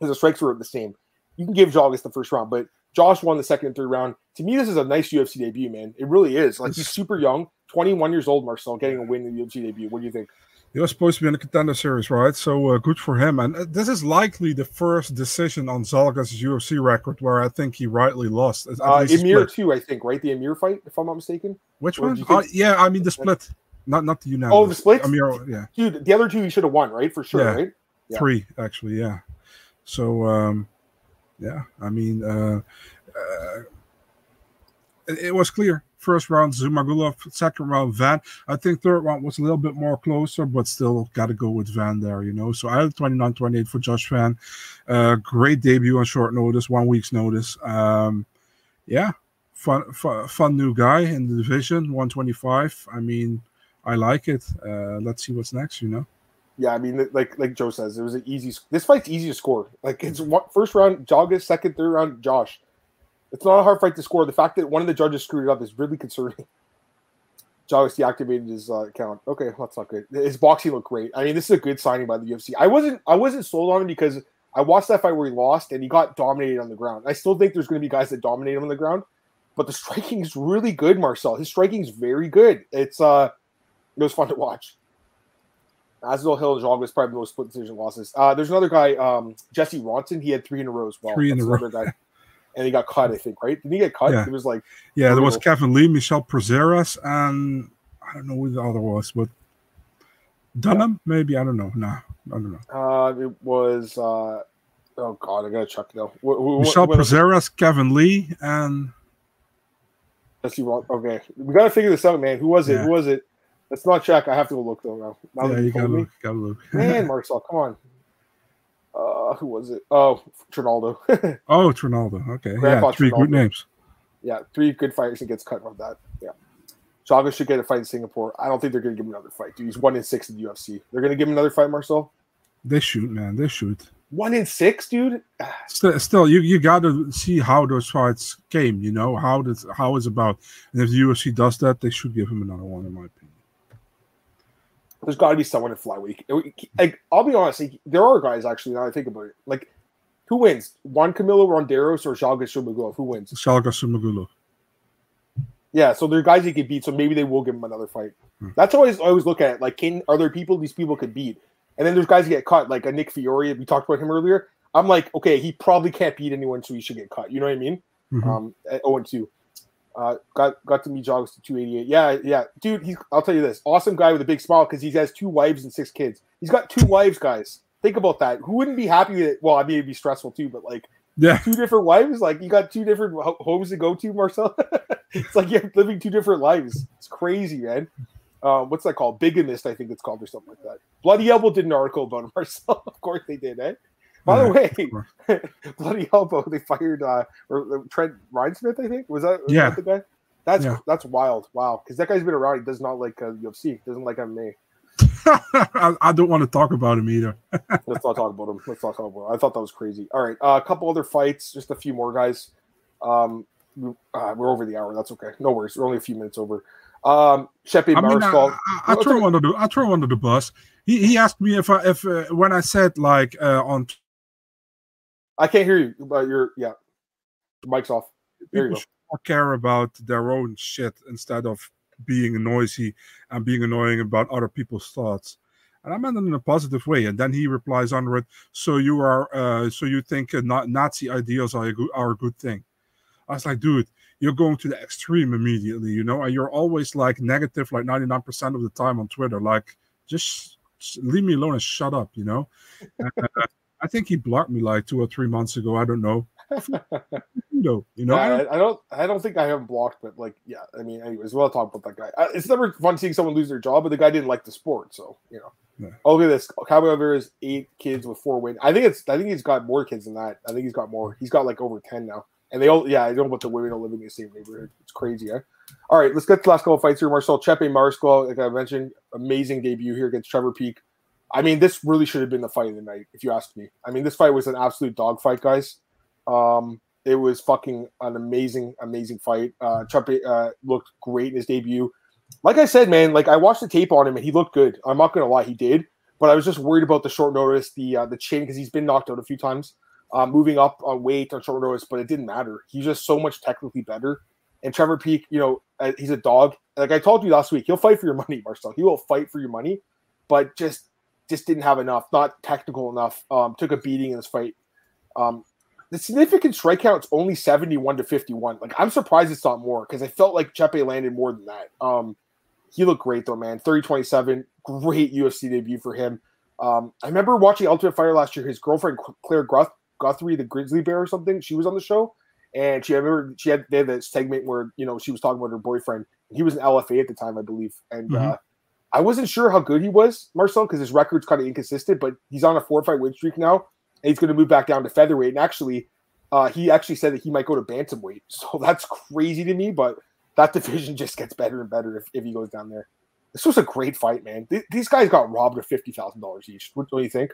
A: because the strikes were the same. You can give Zhalgas the first round, but Josh won the second and third round. To me, this is a nice UFC debut, man. It really is. Like he's super young, 21 years old, Marcel, getting a win in the UFC debut. What do you think?
B: He was supposed to be in the contender series, right? So uh, good for him. And uh, this is likely the first decision on Zhalgas' UFC record where I think he rightly lost.
A: Uh, Emir too, I think, right? The Emir fight, if I'm not mistaken.
B: Which or one? Uh, yeah, I mean the split, not not the unanimous.
A: Oh, the split.
B: Amir, yeah.
A: Dude, the other two he should have won, right? For sure, yeah. right?
B: Yeah. Three actually, yeah. So um, yeah, I mean, uh, uh, it, was clear First round, Zhumagulov. Second round, Van. I think third round was a little bit more closer, but still got to go with Van there, you know. So I had 29 28 for Josh Van. Uh, great debut on short notice, one week's notice. Um, yeah, fun, fun, fun new guy in the division, 125. I mean, I like it. Uh, let's see what's next, you know.
A: Yeah, I mean, like like Joe says, it was an easy. This fight's easy to score. Like it's first round, Jaga, second, third round, Josh. It's not a hard fight to score. The fact that one of the judges screwed it up is really concerning. [LAUGHS] Jarvis deactivated his uh, account. Okay, that's not good. His boxing looked great. I mean, this is a good signing by the UFC. I wasn't I wasn't sold on him because I watched that fight where he lost and he got dominated on the ground. I still think there's going to be guys that dominate him on the ground, but the striking is really good, Marcel. His striking is very good. It's uh, it was fun to watch. Azrael Hill and Zhang was probably the most split decision losses. Uh, there's another guy, um, Jesse Ronson. He had three in a row as well.
B: Three in a row. Guy.
A: and he got cut. I think right? Did he get cut? Yeah. It was like
B: yeah, there was Kevin Lee, Michel Prazeres, and I don't know who the other was, but Dunham yeah. maybe I don't know. No, I don't know.
A: Uh, it was uh, Oh God, I gotta check now.
B: Michel Prazeres, Kevin Lee, and
A: let's see. Okay, we gotta figure this out, man. Who was it? Yeah. Who was it? Let's not check. I have to go look though now.
B: now yeah, you gotta look, gotta [LAUGHS] look.
A: man, Marcel, come on. Uh, who was it? Oh, Trinaldo. [LAUGHS]
B: oh, Trinaldo. Okay, Grandpa yeah, three Trinaldo. good names.
A: Yeah, three good fighters and gets cut from that. Yeah. Chaga should get a fight in Singapore. I don't think they're going to give him another fight, dude. He's one in six in the UFC. They're going to give him another fight, Marcel.
B: They shoot, man. They shoot.
A: One in six, dude.
B: Still, still, you you got to see how those fights came. You know how this how it's about. And if the UFC does that, they should give him another one, in my opinion.
A: There's got to be someone in flyweight. Like, I'll be honest, like, there are guys actually. Now I think about it, like who wins? Juan Camilo Ronderos or Zhalgas Zhumagulov? Who wins?
B: Zhalgas Zhumagulov.
A: Yeah, so there are guys he could beat, so maybe they will give him another fight. Hmm. That's always I always look at it. Like, can are there people these people could beat? And then there's guys that get cut, like a Nick Fiore. We talked about him earlier. I'm like, okay, he probably can't beat anyone, so he should get cut. You know what I mean? Mm-hmm. Um, at 0 and 2. Uh, got got to meet Jogs to 288. Yeah, yeah, dude. He's I'll tell you this, awesome guy with a big smile because he has two wives and six kids. He's got two wives, guys. Think about that. Who wouldn't be happy with it? Well, I mean, it'd be stressful too, but like,
B: yeah,
A: two different wives. Like, you got two different homes to go to, Marcel. [LAUGHS] it's like you're living two different lives. It's crazy, man. Um, what's that called? Bigamist, I think it's called, or something like that. Bloody Elbow did an article about him, [LAUGHS] Marcel. of course they did, eh? By the way, [LAUGHS] Bloody Elbow, they fired uh, or, uh, Trent Reinsmith, I think. Was that, was
B: yeah.
A: That the guy? That's yeah. that's wild. Wow, because that guy's been around. He does not like uh, UFC. Doesn't like MMA. [LAUGHS]
B: I, I, don't want to talk about him either. [LAUGHS]
A: Let's not talk about him. Let's not talk about. Him. I thought that was crazy. All right, uh, a couple other fights. Just a few more guys. Um, uh, we're over the hour. That's okay. No worries. We're only a few minutes over. Um, Chepe I mean,
B: I, I, I throw under the I throw under the bus. He he asked me if I if uh, when I said like uh, on.
A: I can't hear you, but you're yeah. Mic's off. There
B: you go. care about their own shit instead of being noisy and being annoying about other people's thoughts. And I meant it in a positive way. And then he replies under it, "So you are, uh, so you think uh, Nazi ideals are a good, are a good thing?" I was like, "Dude, you're going to the extreme immediately, you know, and you're always like negative like 99% of the time on Twitter. Like, just leave me alone and shut up, you know. [LAUGHS] I think he blocked me like two or three months ago. I don't know. [LAUGHS]
A: no, you know, I, I, don't, I don't think I have blocked, but like, yeah. I mean, anyways, we'll talk about that guy. Uh, it's never fun seeing someone lose their job, but the guy didn't like the sport, so you know. Yeah. Oh, look at this. Cowboy has eight kids with four wins. I think it's. I think he's got more kids than that. I think he's got more. He's got like over ten now. And they all, yeah, I don't know about the women all living in the same neighborhood. It's crazy, eh? All right, let's get to the last couple of fights here. Marcel Chepe Mariscal, like I mentioned, amazing debut here against Trevor Peek. I mean, this really should have been the fight of the night, if you ask me. I mean, this fight was an absolute dogfight, guys. Um, it was fucking an amazing, amazing fight. Uh, uh, looked great in his debut. Like I said, man, like I watched the tape on him and he looked good. I'm not gonna lie, he did. But I was just worried about the short notice, the uh, the chin, because he's been knocked out a few times uh, moving up on weight on short notice, but it didn't matter. He's just so much technically better. And Trevor Peek, you know, uh, he's a dog. Like I told you last week, he'll fight for your money, Marcel. He will fight for your money, but just just didn't have enough, not technical enough. Um, took a beating in this fight. Um, the significant strike count is only 71 to 51. Like I'm surprised it's not more because I felt like Chepe landed more than that. Um, he looked great though, man. 30 27, great UFC debut for him. Um, I remember watching Ultimate Fighter last year. His girlfriend Claire Gruth Guthrie, the grizzly bear or something. She was on the show, and she I remember she had they had that segment where you know she was talking about her boyfriend. He was an LFA at the time, I believe, and mm-hmm. uh, I wasn't sure how good he was, Marcel, because his record's kind of inconsistent. But he's on a four fight win streak now, and he's going to move back down to featherweight. And actually, uh, he actually said that he might go to bantamweight. [LAUGHS] So that's crazy to me, but that [LAUGHS] division just gets better and better if, if he goes down there. This was a great fight, man. Th- these guys got robbed of fifty thousand dollars each. What do you think?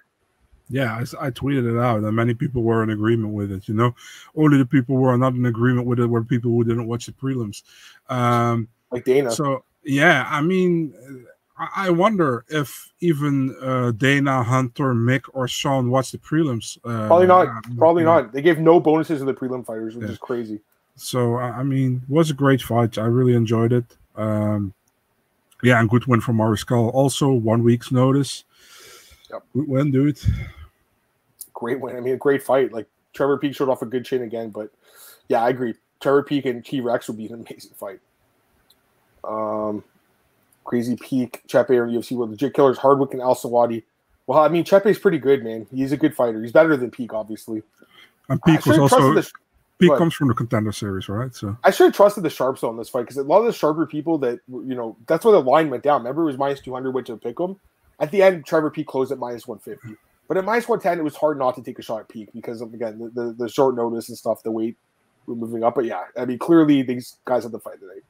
B: Yeah, I, I, tweeted it out, and many people were in agreement with it. You know, only the people who were not in agreement with it were people who didn't watch the prelims. Um,
A: like Dana.
B: So yeah, I mean, I, wonder if even uh, Dana, Hunter, Mick, or Sean watched the prelims.
A: Uh, Probably not. Probably yeah. not. They gave no bonuses to the prelim fighters, which yeah. is crazy.
B: So I mean, it was a great fight. I really enjoyed it. Um, yeah, and good win from Mariscal. Also, one week's notice. Yep. Good win, dude
A: great win. I mean, a great fight. Like Trevor Peek showed off a good chin again, but yeah, I agree. Trevor Peek and T Rex would be an amazing fight. Um, Crazy Peek, Chepe or UFC World Legit Killers, Hardwick and Al Sawadi. Well, I mean, Chepe's pretty good, man. He's a good fighter. He's better than Peek, obviously.
B: And Peek was also the, Peek comes from the contender series, right? So
A: I should have trusted the sharps on this fight because a lot of the sharper people that you know that's where the line went down. Remember, it was minus two hundred, went to pick him. At the end, Trevor Peek closed at minus one fifty. But at minus one ten, it was hard not to take a shot at Peek because of again the, the, the short notice and stuff, the weight we're moving up. But yeah, I mean, clearly these guys have the fight today.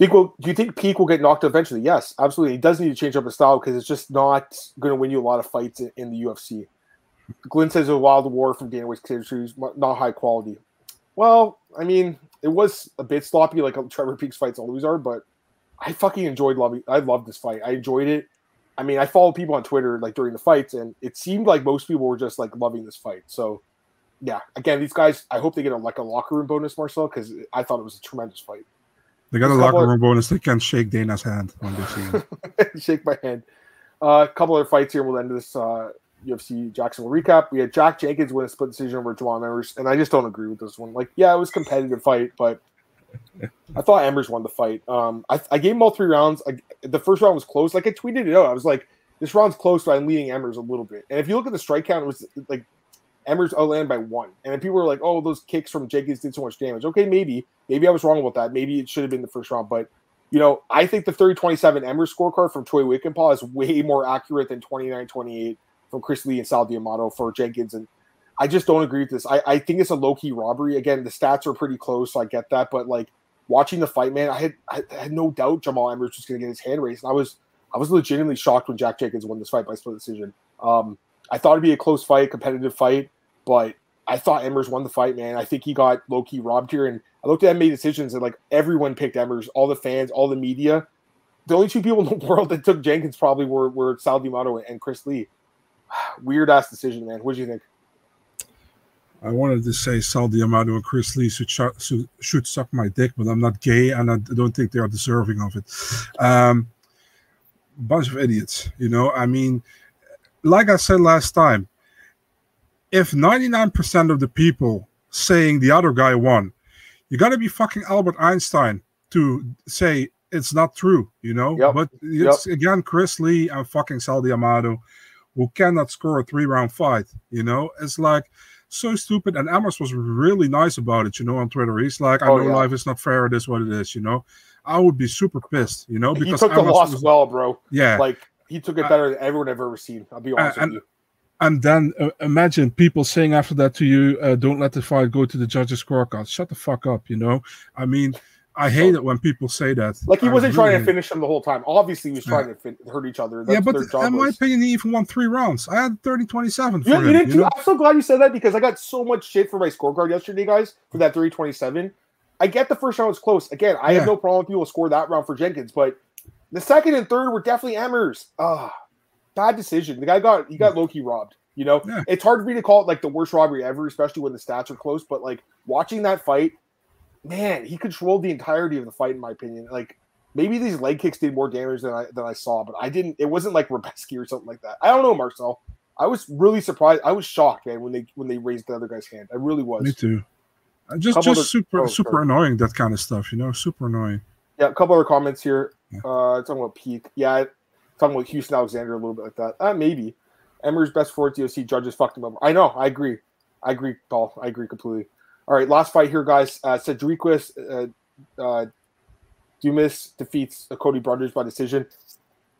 A: Think will, do you think Peek will get knocked eventually? Yes, absolutely. He does need to change up his style because it's just not going to win you a lot of fights in, in the UFC. Glenn says a wild war from Dana White's series, not high quality. Well, I mean, it was a bit sloppy, like Trevor Peek's fights always are, but I fucking enjoyed loving. I loved this fight. I enjoyed it. I mean, I followed people on Twitter like during the fights, and it seemed like most people were just like loving this fight. So, yeah, again, these guys. I hope they get a, like a locker room bonus, Marcel, because I thought it was a tremendous fight.
B: They got a locker room bonus. They can't shake Dana's hand when they
A: see [LAUGHS] shake my hand. Uh, a couple other fights here. We'll end this uh, UFC Jacksonville recap. We had Jack Jenkins win a split decision over Jamall Emmers, and I just don't agree with this one. Like, yeah, it was a competitive fight, but [LAUGHS] I thought Emmers won the fight. Um, I, I gave him all three rounds. I, the first round was close. Like I tweeted it out. I was like, this round's close, but I'm leading Emmers a little bit. And if you look at the strike count, it was like Emmers outlanded by one. And then people were like, oh, those kicks from Jenkins did so much damage. Okay, maybe. Maybe I was wrong about that. Maybe it should have been the first round. But, you know, I think the 30 27 Emmers scorecard from Troy Wickenpaw is way more accurate than 29 28 from Chris Lee and Sal D'Amato for Jenkins. And I just don't agree with this. I, I think it's a low key robbery. Again, the stats are pretty close, so I get that. But, like, watching the fight, man, I had I had no doubt Jamall Emmers was going to get his hand raised. And I was I was legitimately shocked when Jack Jenkins won this fight by split decision. Um, I thought it'd be a close fight, competitive fight, but I thought Emmers won the fight, man. I think he got low key robbed here. And I looked at MMA decisions and like everyone picked Emmers, all the fans, all the media. The only two people in the [LAUGHS] world that took Jenkins probably were, were Sal D'Amato and Chris Lee. [SIGHS] Weird ass decision, man. What do you think?
B: I wanted to say Sal D'Amato and Chris Lee should, should, should suck my dick, but I'm not gay and I don't think they are deserving of it. Um, bunch of idiots, you know. I mean, like I said last time, if 99% of the people saying the other guy won, you got to be fucking Albert Einstein to say it's not true, you know. Yep. But it's yep. again Chris Lee and fucking Sal D'Amato who cannot score a three round fight, you know. It's like so stupid. And Emmers was really nice about it, you know, on Twitter. He's like, I oh, know yeah. life is not fair. It is what it is, you know. I would be super pissed, you know, because
A: he took the loss was, well, bro. Yeah, like he took it better than everyone I've ever seen. I'll be honest
B: and,
A: with you.
B: And then uh, imagine people saying after that to you, uh, "Don't let the fight go to the judges' scorecard." Shut the fuck up, you know. I mean, I hate it when people say that.
A: Like he wasn't really trying to finish them the whole time. Obviously, he was trying yeah. to fin- hurt each other.
B: That's yeah, but in my opinion, he even won three rounds. I had 30 27
A: you, you didn't you know? I'm so glad you said that because I got so much shit for my scorecard yesterday, guys, for that 30 27. I get the first round was close. Again, I yeah. have no problem with people score that round for Jenkins, but the second and third were definitely Emmers. Ah, bad decision. The guy got he got Loki robbed. You know, yeah. it's hard for me to call it like the worst robbery ever, especially when the stats are close. But like watching that fight, man, he controlled the entirety of the fight, in my opinion. Like maybe these leg kicks did more damage than I than I saw, but I didn't. It wasn't like Rebecki or something like that. I don't know, Marcel. I was really surprised. I was shocked, man, when they when they raised the other guy's hand. I really was.
B: Me too. Uh, just just super oh, super sorry. annoying that kind of stuff, you know, super annoying.
A: Yeah, a couple other comments here. Uh, talking about peek. Yeah, talking about Houston Alexander a little bit like that. Uh, maybe. Emmers best for DOC judges fucked him up. I know. I agree. I agree, Paul. I agree completely. All right, last fight here, guys. Uh, Sedriques uh, uh, Dumas defeats Cody Brothers by decision.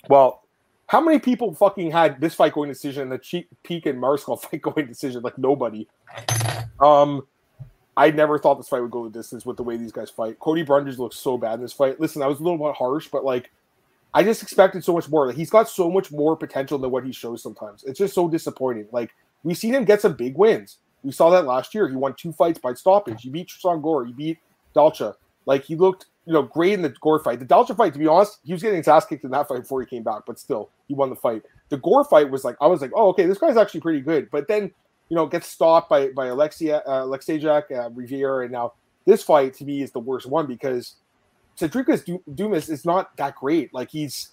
A: Well, how many people fucking had this fight going decision and the Peek and Mariscal [LAUGHS] fight going decision? Like nobody. Um, I never thought this fight would go the distance with the way these guys fight. Cody Brundage looks so bad in this fight. Listen, I was a little bit harsh, but like, I just expected so much more. Like, he's got so much more potential than what he shows sometimes. It's just so disappointing. Like, we've seen him get some big wins. We saw that last year. He won two fights by stoppage. He beat Tresean Gore. He beat Dalcha. Like, he looked, you know, great in the Gore fight. The Dalcha fight, to be honest, he was getting his ass kicked in that fight before he came back, but still, he won the fight. The Gore fight was like, I was like, oh, okay, this guy's actually pretty good. But then you know, gets stopped by by Alexia, uh, Alexejak, uh, Rivera, and now this fight to me is the worst one because Sedriques Dumas is not that great. Like he's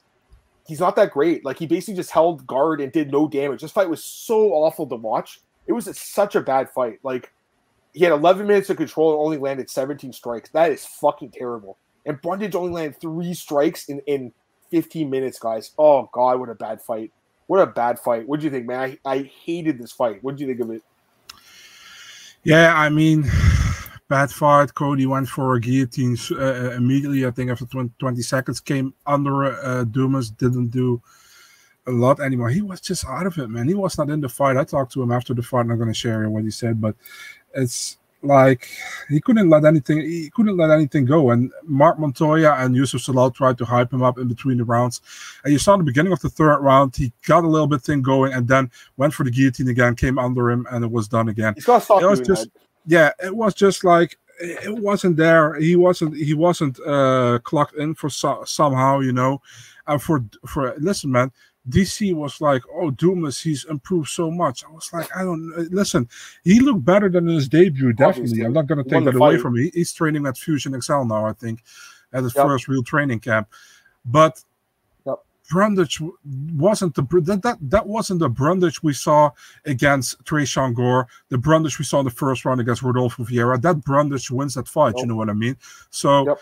A: he's not that great. Like he basically just held guard and did no damage. This fight was so awful to watch. It was a, such a bad fight. Like he had 11 minutes of control and only landed 17 strikes. That is fucking terrible. And Brundage only landed three strikes in in 15 minutes, guys. Oh god, what a bad fight. What a bad fight. What do you think, man? I, I hated this fight. What do you think of it?
B: Yeah, I mean, [SIGHS] bad fight. Cody went for a guillotine uh, uh immediately. I think after 20, 20 seconds, came under uh, Dumas, didn't do a lot anymore. He was just out of it, man. He was not in the fight. I talked to him after the fight. I'm not going to share what he said, but it's like he couldn't let anything he couldn't let anything go. And Mark Montoya and Yusuf Zalal tried to hype him up in between the rounds. And you saw the beginning of the third round, he got a little bit thing going and then went for the guillotine again, came under him, and it was done again. It was just yeah, it was just like it wasn't there. He wasn't he wasn't uh clocked in for so, somehow, you know. And for for listen, man, DC was like, "Oh, Dumas, he's improved so much." I was like, "I don't listen. He looked better than in his debut. Definitely, Obviously. I'm not going to take that away from him. He's training at Fusion XL now, I think, at his yep. first real training camp. But yep. Brundage wasn't the that, that that wasn't the Brundage we saw against Tresean Gore. The Brundage we saw in the first round against Rodolfo Vieira. That Brundage wins that fight. Nope. You know what I mean? So." Yep.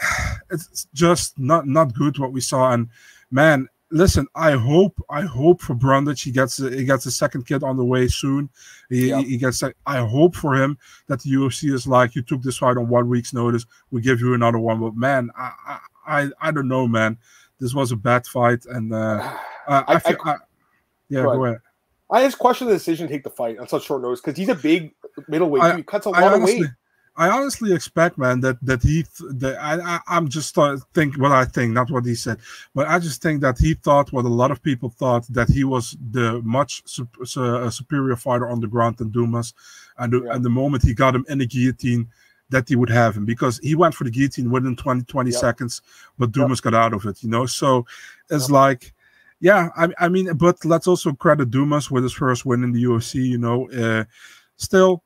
B: [SIGHS] It's just not not good what we saw, and man, listen, I hope, I hope for Brundage he gets he gets a second kid on the way soon. He, yep. he gets. I hope for him that the UFC is like, you took this fight on one week's notice, we give you another one. But man, I I I don't know, man. This was a bad fight, and uh, [SIGHS] I, I, feel, I, yeah, go ahead. go ahead.
A: I just question the decision to take the fight on such short notice because he's a big middleweight. he cuts a lot honestly, of weight.
B: I honestly expect, man, that that he that I, I am just uh, think what I think, not what he said, but I just think that he thought what a lot of people thought that he was the much su- superior fighter on the ground than Dumas, and the, yeah. and the moment he got him in the guillotine, that he would have him because he went for the guillotine within 20 20 yep. seconds, but Dumas yep. got out of it, you know. So it's yep. like. Yeah, I, I mean, but let's also credit Dumas with his first win in the UFC. You know, uh, still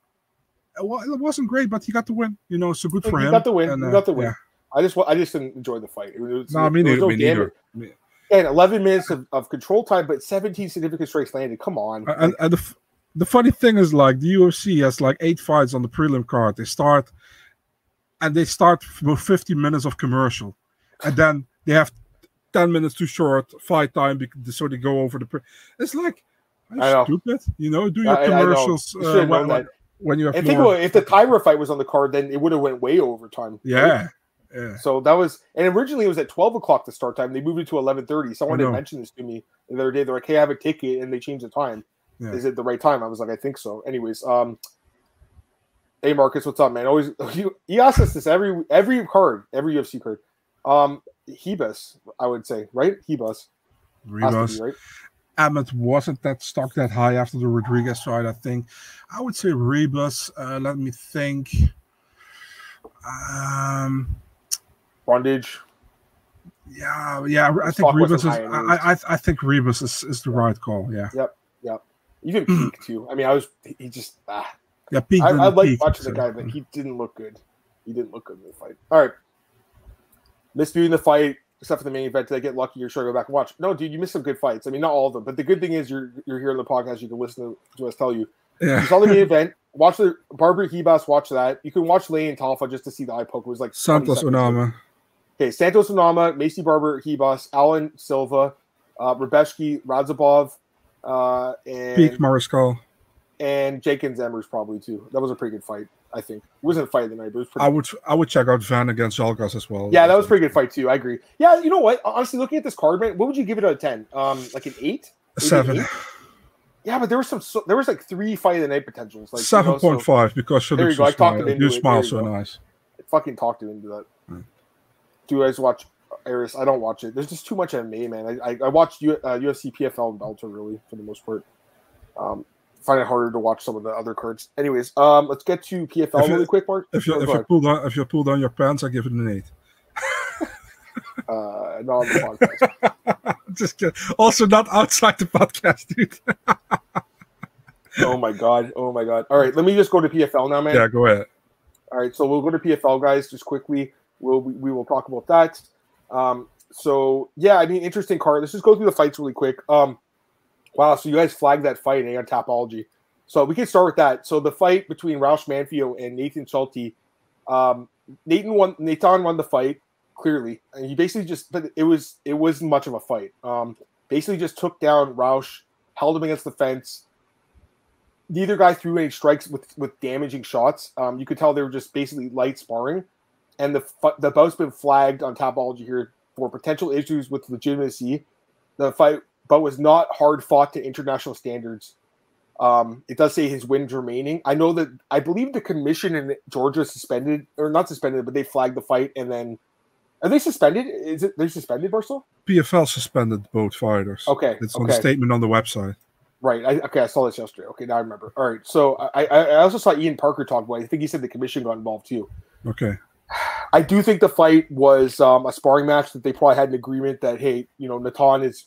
B: it wasn't great, but he got the win. You know, so good for
A: he
B: him.
A: Got the win. And, he got the win. Yeah. I just I just didn't enjoy the fight. It was,
B: no, me neither. No me neither.
A: And 11 minutes of, of control time, but 17 significant strikes landed. Come on.
B: And, and the, the funny thing is, like, the UFC has like eight fights on the prelim card. They start and they start with 50 minutes of commercial. And then they have 10 minutes too short fight time because, so they go over the. Pre- it's like, stupid. You know, do your I, commercials. I uh, when, when you have.
A: And think about if the Taira fight was on the card, then it would have went way over time.
B: Yeah. Right? Yeah.
A: So that was, and originally it was at twelve o'clock the start time. They moved it to eleven thirty. Someone did mention this to me the other day. They're like, "Hey, I have a ticket," and they changed the time. Yeah. Is it the right time? I was like, "I think so." Anyways, um, hey Marcus, what's up, man? Always [LAUGHS] you, he asks us this every every card, every UFC card. Um, Hebus, I would say, right? Hebus.
B: Ribas. right? Emmett wasn't that stock that high after the Rodriguez fight. I think I would say Ribas. Uh, let me think. Um,
A: Brundage.
B: Yeah, yeah. I think Ribas is. I, I, I think Ribas is, is the right call. Yeah.
A: Yep. Yep. Even Peek too. I mean, I was. He just. Ah.
B: Yeah, Peek.
A: I, I like watching the guy, but he didn't look good. He didn't look good in the fight. All right. Missed viewing the fight except for the main event. Did I get lucky or should I go back and watch? No, dude, you missed some good fights. I mean, not all of them, but the good thing is you're you're here on the podcast. You can listen to, us tell you. Yeah. You saw the main event. Watch the Barber Ribas. Watch that. You can watch Lay and Talfa just to see the eye poke. It was like
B: Santos Onama.
A: Okay, Santos Onama, Maycee Barber Ribas, Alan Silva, uh, Rebecki, Radzhabov, uh, and
B: Peek Mariscal.
A: And Jenkins Emmers probably too. That was a pretty good fight. I think it wasn't a fight of the night, but it was pretty.
B: I would I would check out Van against Zhalgas as well.
A: Yeah, that was pretty good fight too. I agree. Yeah, you know what? Honestly, looking at this card, man, what would you give it out of ten? Um, like an eight,
B: seven. Eight?
A: Yeah, but there was some. there was like three fight of the night potentials. Like
B: seven point you know, so, because there you go. I talked into you smile so nice.
A: I fucking talked him into that. Hmm. Do you guys watch Iris? I don't watch it. There's just too much MMA, man. I I, I watched U, uh, UFC, PFL, and Bellator really for the most part. Um, find it harder to watch some of the other cards. Anyways, um, let's get to PFL you, really quick, Mark.
B: If you if you pull down if you pull down your pants, I give it an eight.
A: uh, not on the
B: podcast. [LAUGHS] Just kidding. Also, not outside the podcast, dude.
A: oh my god! Oh my god! All right, let me just go to PFL now, man.
B: Yeah, go ahead.
A: All right, so we'll go to PFL, guys, just quickly. We'll we, we will talk about that. Um, so yeah, I mean, interesting card. Let's just go through the fights really quick. Um, Wow, so you guys flagged that fight eh, on Tapology. So we can start with that. So the fight between Roush Manfio and Nathan Schulte, um, Nathan won. Nathan won the fight clearly, and he basically just. But it was it wasn't much of a fight. Um, basically just took down Roush, held him against the fence. Neither guy threw any strikes with with damaging shots. Um, you could tell they were just basically light sparring, and the the bout's been flagged on Tapology here for potential issues with legitimacy. The fight but was not hard fought to international standards. Um, it does say his wins remaining. I know that I believe the commission in Georgia suspended or not suspended, but they flagged the fight and then are they suspended? Is it they suspended Barcel?
B: PFL suspended both fighters.
A: Okay,
B: it's
A: okay.
B: on the statement on the website.
A: Right. I, okay, I saw this yesterday. Okay, now I remember. All right. So I, I also saw Ian Parker talk about. It. I think he said the commission got involved too.
B: Okay.
A: I do think the fight was um, a sparring match that they probably had an agreement that hey, you know, Natan is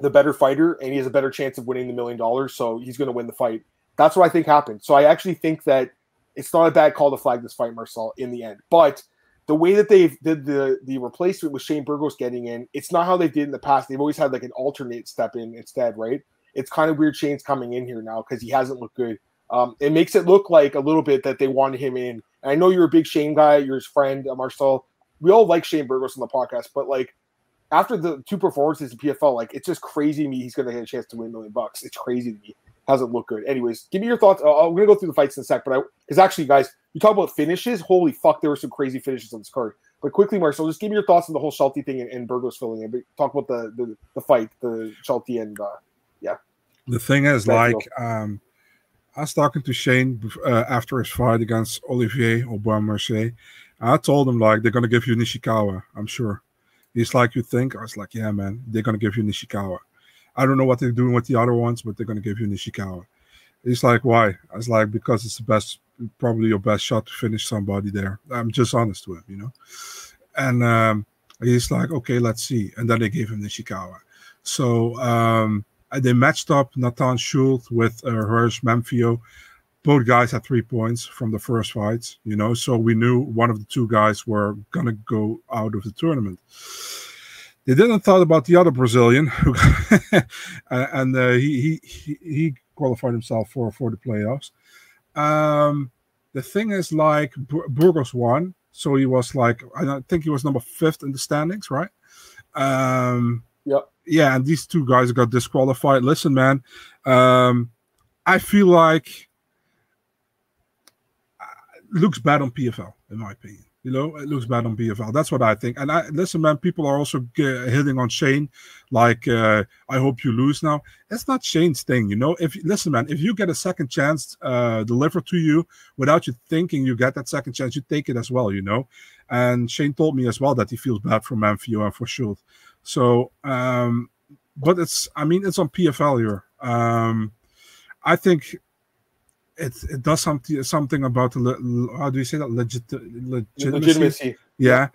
A: the better fighter and he has a better chance of winning the million dollars, so he's going to win the fight. That's what I think happened. So I actually think that it's not a bad call to flag this fight, Marcel, in the end. But the way that they did the the replacement with Shane Burgos getting in, it's not how they did in the past. They've always had like an alternate step in instead, right? It's kind of weird Shane's coming in here now because he hasn't looked good. Um, it makes it look like a little bit that they wanted him in. And I know you're a big Shane guy, you're his friend, uh, Marcel. We all like Shane Burgos on the podcast, but like after the two performances in PFL, like it's just crazy to me he's going to get a chance to win a million bucks. It's crazy to me. Hasn't looked good. Anyways, give me your thoughts. Uh, I'm going to go through the fights in a sec, but I because actually, guys, you talk about finishes. Holy fuck, there were some crazy finishes on this card. But quickly, Marcel, just give me your thoughts on the whole Schulte thing and, and Burgos filling in. But talk about the the, the fight, the Schulte and uh, yeah.
B: The thing is, like, um, I was talking to Shane uh, after his fight against Olivier Aubin-Mercier. I told him like they're gonna give you Nishikawa. I'm sure. He's like, you think? I was like, yeah, man, they're gonna give you Nishikawa. I don't know what they're doing with the other ones, but they're gonna give you Nishikawa. He's like, why? I was like, because it's the best, probably your best shot to finish somebody there. I'm just honest with him, you know. And um, he's like, okay, let's see. And then they gave him Nishikawa. So um, they matched up Nathan Schulte with uh, Hirsch Manfio. Both guys had three points from the first fights, you know. So we knew one of the two guys were gonna go out of the tournament. They didn't thought about the other Brazilian, [LAUGHS] and uh, he, he he qualified himself for for the playoffs. Um, the thing is, like Burgos won, so he was like I think he was number fifth in the standings, right? Um,
A: yep.
B: Yeah, and these two guys got disqualified. Listen, man, um, I feel like looks bad on PFL in my opinion. You know, it looks bad on PFL. That's what I think. And I listen, man. People are also hitting on Shane, like, uh, "I hope you lose now." It's not Shane's thing, you know. If listen, man, if you get a second chance uh, delivered to you without you thinking you get that second chance, you take it as well, you know. And Shane told me as well that he feels bad for Manfio and for Schulte. So, um, but it's, I mean, it's on PFL here. Um, I think it it does something something about how do you say that legit legitimacy? legitimacy. Yeah.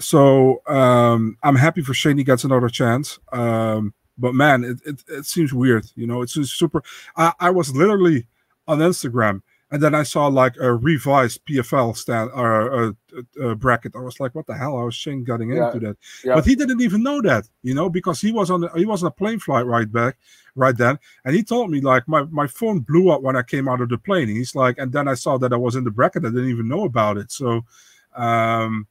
B: So um, I'm happy for Shane he gets another chance. Um, but man, it, it, it seems weird. You know, it's super. I, I was literally on Instagram and then I saw like a revised PFL stand or uh, uh, uh, bracket. I was like, "What the hell?" I was Shane getting yeah. into that, yeah. but he didn't even know that, you know, because he was on the, he was on a plane flight right back, right then, and he told me like my my phone blew up when I came out of the plane. He's like, and then I saw that I was in the bracket. I didn't even know about it. So, um,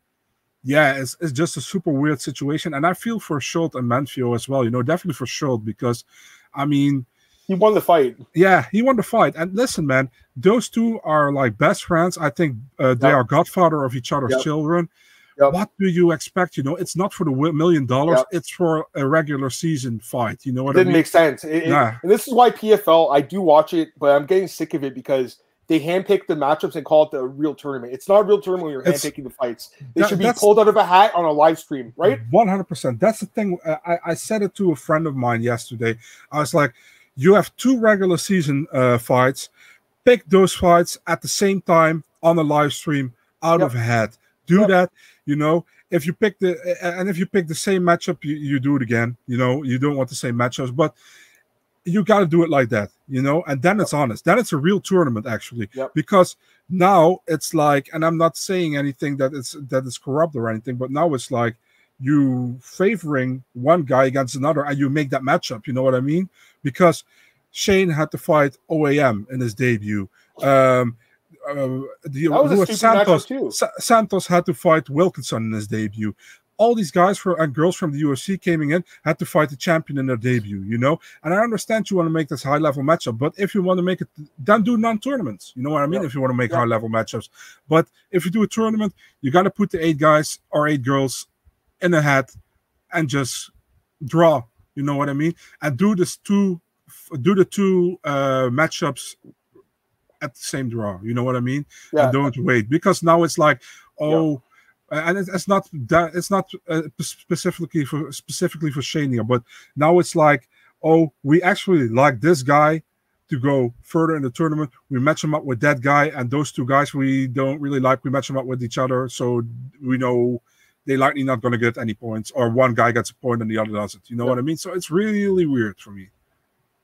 B: yeah, it's it's just a super weird situation, and I feel for Schultz and Manfio as well. You know, definitely for Schultz because, I mean
A: he won the fight.
B: Yeah, he won the fight. And listen, man, those two are like best friends. I think uh, they yep. are godfather of each other's yep. children. Yep. What do you expect? You know, it's not for the million dollars. It's for a regular season fight. You know what
A: it didn't make sense. It, yeah. It, and this is why PFL. I do watch it, but I'm getting sick of it because they handpick the matchups and call it the real tournament. It's not a real tournament when you're it's, handpicking the fights. They that, should be pulled out of a hat on a live stream, right?
B: One hundred percent. That's the thing. I, I said it to a friend of mine yesterday. I was like, you have two regular season uh, fights. Pick those fights at the same time on a live stream out yep. of a hat. Do yep. that. You know, if you pick the and if you pick the same matchup, you, you do it again. You know, you don't want the same matchups, but you got to do it like that. You know, and then it's honest. Then it's a real tournament actually,
A: yep.
B: because now it's like, and I'm not saying anything that it's that is corrupt or anything, but now it's like you favoring one guy against another and you make that matchup. You know what I mean? Because Shane had to fight OAM in his debut. Um, uh, the,
A: Santos,
B: Santos had to fight Wilkinson in his debut. all these guys for and girls from the UFC coming in had to fight the champion in their debut, you know. And I understand you want to make this high level matchup, but if you want to make it, then do non tournaments. You know what I mean? Yeah. If you want to make yeah. high level matchups, but if you do a tournament, you got to put the eight guys or eight girls in a hat and just draw. You know what I mean? And do this two, do the two uh, matchups at the same draw. You know what I mean? Yeah. And don't wait because now it's like, oh and it's not that it's not uh, specifically for specifically for Shania, but now it's like, oh, we actually like this guy to go further in the tournament. We match him up with that guy, and those two guys we don't really like. We match them up with each other, so we know they likely not going to get any points, or one guy gets a point and the other doesn't. You know what I mean? So it's really weird for me.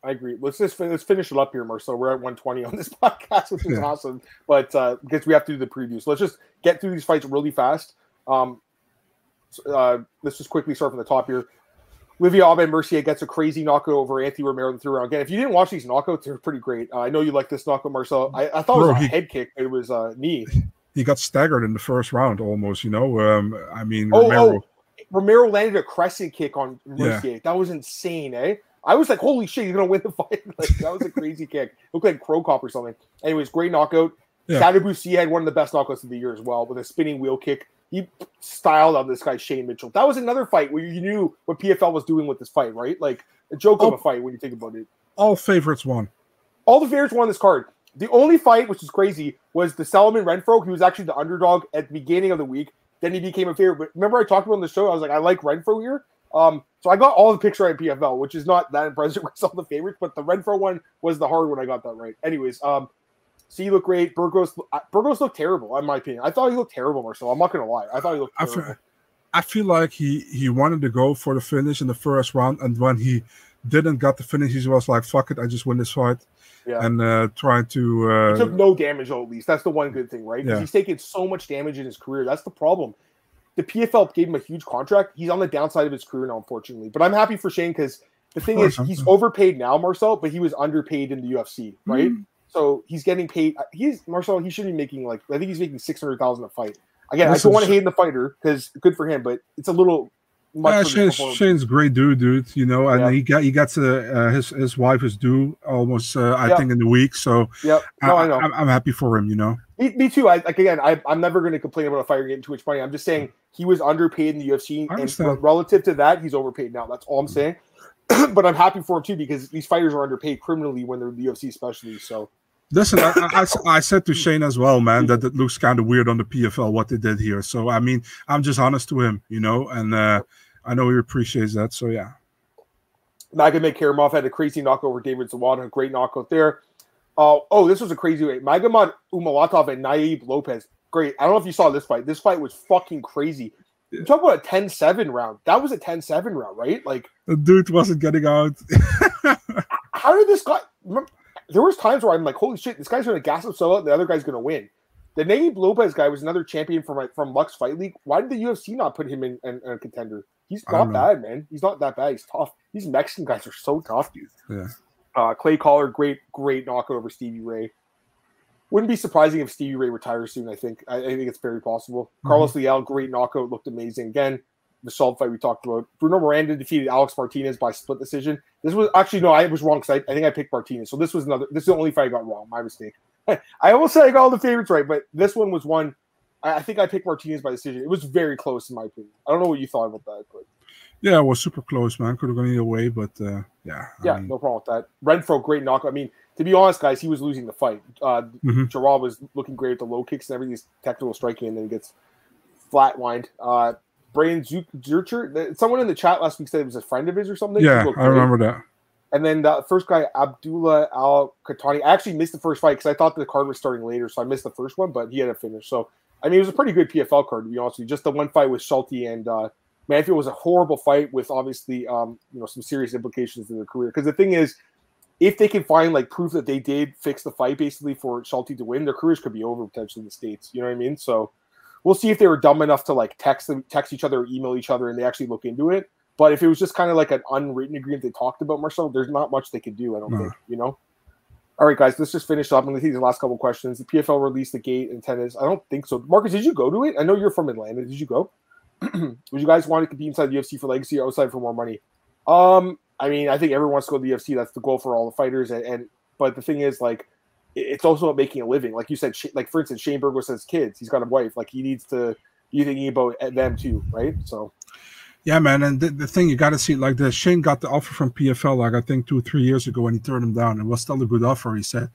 A: I agree. Let's just let's finish it up here, Marcel. We're at 120 on this [LAUGHS] podcast, which is yeah. awesome. But uh, because we have to do the preview, so let's just get through these fights really fast. Um, uh, let's just quickly start from the top here. Livia Aubin Mercier gets a crazy knockout over Anthony Romero in the third round. Again, if you didn't watch these knockouts, they're pretty great. Uh, I know you like this knockout, Marcel. I, I thought Bro, it was a he, head kick, but it was a uh, knee. [LAUGHS]
B: He got staggered in the first round almost, you know. Um, I mean, oh,
A: Romero. Oh, Romero landed a crescent kick on Mercier. Yeah. That was insane, eh? I was like, holy shit, he's gonna win the [LAUGHS] fight. like, that was a crazy kick. Looked like Cro Cop or something. Anyways, great knockout. Yeah. Sadibou had one of the best knockouts of the year as well with a spinning wheel kick. He styled on this guy Shane Mitchell. That was another fight where you knew what PFL was doing with this fight, right? Like a joke all, of a fight when you think about it.
B: All favorites won.
A: All the favorites won this card. The only fight, which is crazy, was the Solomon Renfro. He was actually the underdog at the beginning of the week. Then he became a favorite. But remember, I talked about on the show. I was like, I like Renfro here. Um, so I got all the picks right at PFL, which is not that impressive [LAUGHS] with all the favorites, but the Renfro one was the hard one. I got that right. Anyways, um, so you look great. Burgos, uh, Burgos looked terrible, in my opinion. I thought he looked terrible, Marcel. I'm not gonna lie. I thought he looked. I feel,
B: I feel like he he wanted to go for the finish in the first round, and when he didn't get the finish, he was like, "Fuck it, I just win this fight." Yeah. And uh, trying to uh,
A: he took no damage though. At least that's the one good thing, right? Yeah. He's taken so much damage in his career. That's the problem the PFL gave him a huge contract. He's on the downside of his career now, unfortunately. But I'm happy for Shane because the thing is, he's overpaid now, Marcel, but he was underpaid in the UFC, right? Mm. So he's getting paid. He's Marcel. He should be making like I think he's making six hundred thousand a fight. Again, this I don't want to hate the fighter because good for him, but it's a little
B: yeah, Shane's, Shane's great dude, dude. You know, and yeah. he got he got to uh, his his wife is due almost uh, I yep. think in the week. So
A: yeah, no, I, I
B: know. I'm, I'm, happy for him. You know,
A: me, me too. I like again. I, I'm never going to complain about a fighter getting too much money. I'm just saying he was underpaid in the UFC, and relative to that, he's overpaid now. That's all I'm saying. [CLEARS THROAT] but I'm happy for him too because these fighters are underpaid criminally when they're in the UFC, especially. So
B: Listen, I, I, I, said to Shane as well, man, that it looks kind of weird on the PFL what they did here. So I mean, I'm just honest to him, you know, and uh, I know he appreciates that. So yeah.
A: Magomed Karamov had a crazy knockout over David Zawada, a great knockout there. Uh, oh, this was a crazy way. Magomed Umalatov and Nayib Lopez. Great. I don't know if you saw this fight. This fight was fucking crazy. You talk about a 10-7 round. That was a 10-7 round, right? Like
B: the dude wasn't getting out. [LAUGHS]
A: how did this guy remember, there was times where I'm like, holy shit, this guy's gonna gas himself out, the other guy's gonna win. The Nayib Lopez guy was another champion from from Lux Fight League. Why did the UFC not put him in, in, in a contender? He's not bad, man. He's not that bad. He's tough. These Mexican guys are so tough, dude.
B: Yeah.
A: Uh, Clay Collard, great, great knockout over Stevie Ray. Wouldn't be surprising if Stevie Ray retires soon. I think. I, I think it's very possible. Mm-hmm. Carlos Leal, great knockout, looked amazing. Again, the Salt fight we talked about. Bruno Miranda defeated Alex Martinez by split decision. This was actually no, I was wrong because I, I, think I picked Martinez. So this was another. This is the only fight I got wrong. My mistake. [LAUGHS] I almost said I got all the favorites right, but this one was one. I, I think I picked Martinez by decision. It was very close in my opinion. I don't know what you thought about that, but
B: yeah, it was super close, man. Could have gone either way, but uh, yeah.
A: Yeah, I mean, no problem with that. Renfro, great knockout. I mean, to be honest, guys, he was losing the fight. Uh, mm-hmm. Gerard was looking great at the low kicks and everything. He's technical striking, and then he gets flatlined. Uh, Brian Zurcher, someone in the chat last week said it was a friend of his or something.
B: Yeah, I remember that.
A: And then the first guy, Abdullah Al Khatani, I actually missed the first fight because I thought the card was starting later, so I missed the first one, but he had a finish. So, I mean, it was a pretty good PFL card, to be honest with you. Just the one fight with Schulte and uh, Manfio was a horrible fight with obviously um, you know some serious implications in their career. Because the thing is, if they can find like proof that they did fix the fight basically for Schulte to win, their careers could be over potentially in the states. You know what I mean? So we'll see if they were dumb enough to like text them, text each other, or email each other, and they actually look into it. But if it was just kind of like an unwritten agreement they talked about, Marcel, there's not much they could do. I don't no. think. You know. All right, guys, let's just finish up. I'm to take the last couple questions. The PFL released the gate in tennis. I don't think so. Marcus, did you go to it? I know you're from Atlanta. Did you go? [CLEARS THROAT] would you guys want to compete inside the UFC for legacy or outside for more money? Um, I mean, I think everyone wants to go to the UFC. That's the goal for all the fighters. And, and but the thing is, like, it's also about making a living. Like you said, like for instance, Shane Burgos has kids. He's got a wife. Like he needs to be thinking about them too, right? So.
B: Yeah, man, and the, the thing you got to see like this. Shane got the offer from PFL like I think two three years ago, and he turned him down. It was still a good offer, he said,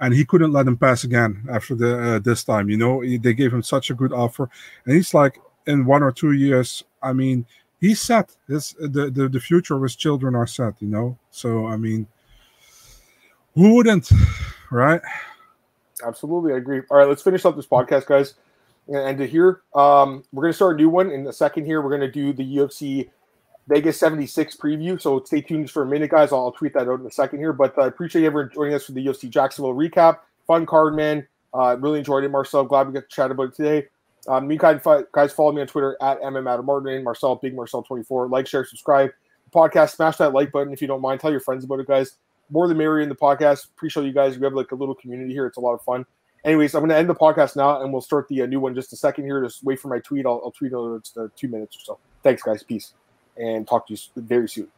B: and he couldn't let him pass again after the uh, this time. You know, he, they gave him such a good offer, and he's like, in one or two years, I mean, he's set. His the, the the future of his children are set. You know, so I mean, who wouldn't, right?
A: Absolutely, I agree. All right, let's finish up this podcast, guys. And to hear, um, we're going to start a new one in a second. Here, we're going to do the UFC Vegas 76 preview. So stay tuned for a minute, guys. I'll, tweet that out in a second here. But I appreciate everyone joining us for the UFC Jacksonville recap. Fun card, man. Uh, really enjoyed it, Marcel. Glad we got to chat about it today. Um, you guys, guys follow me on Twitter at mmadamartin, Marcel, Big Marcel24. Like, share, subscribe. Podcast, smash that like button if you don't mind. Tell your friends about it, guys. More the merrier in the podcast. Appreciate you guys. We have like a little community here. It's a lot of fun. Anyways, I'm going to end the podcast now, and we'll start the uh, new one just a second here. Just wait for my tweet. I'll, I'll tweet. It's uh, two minutes or so. Thanks, guys. Peace, and talk to you very soon.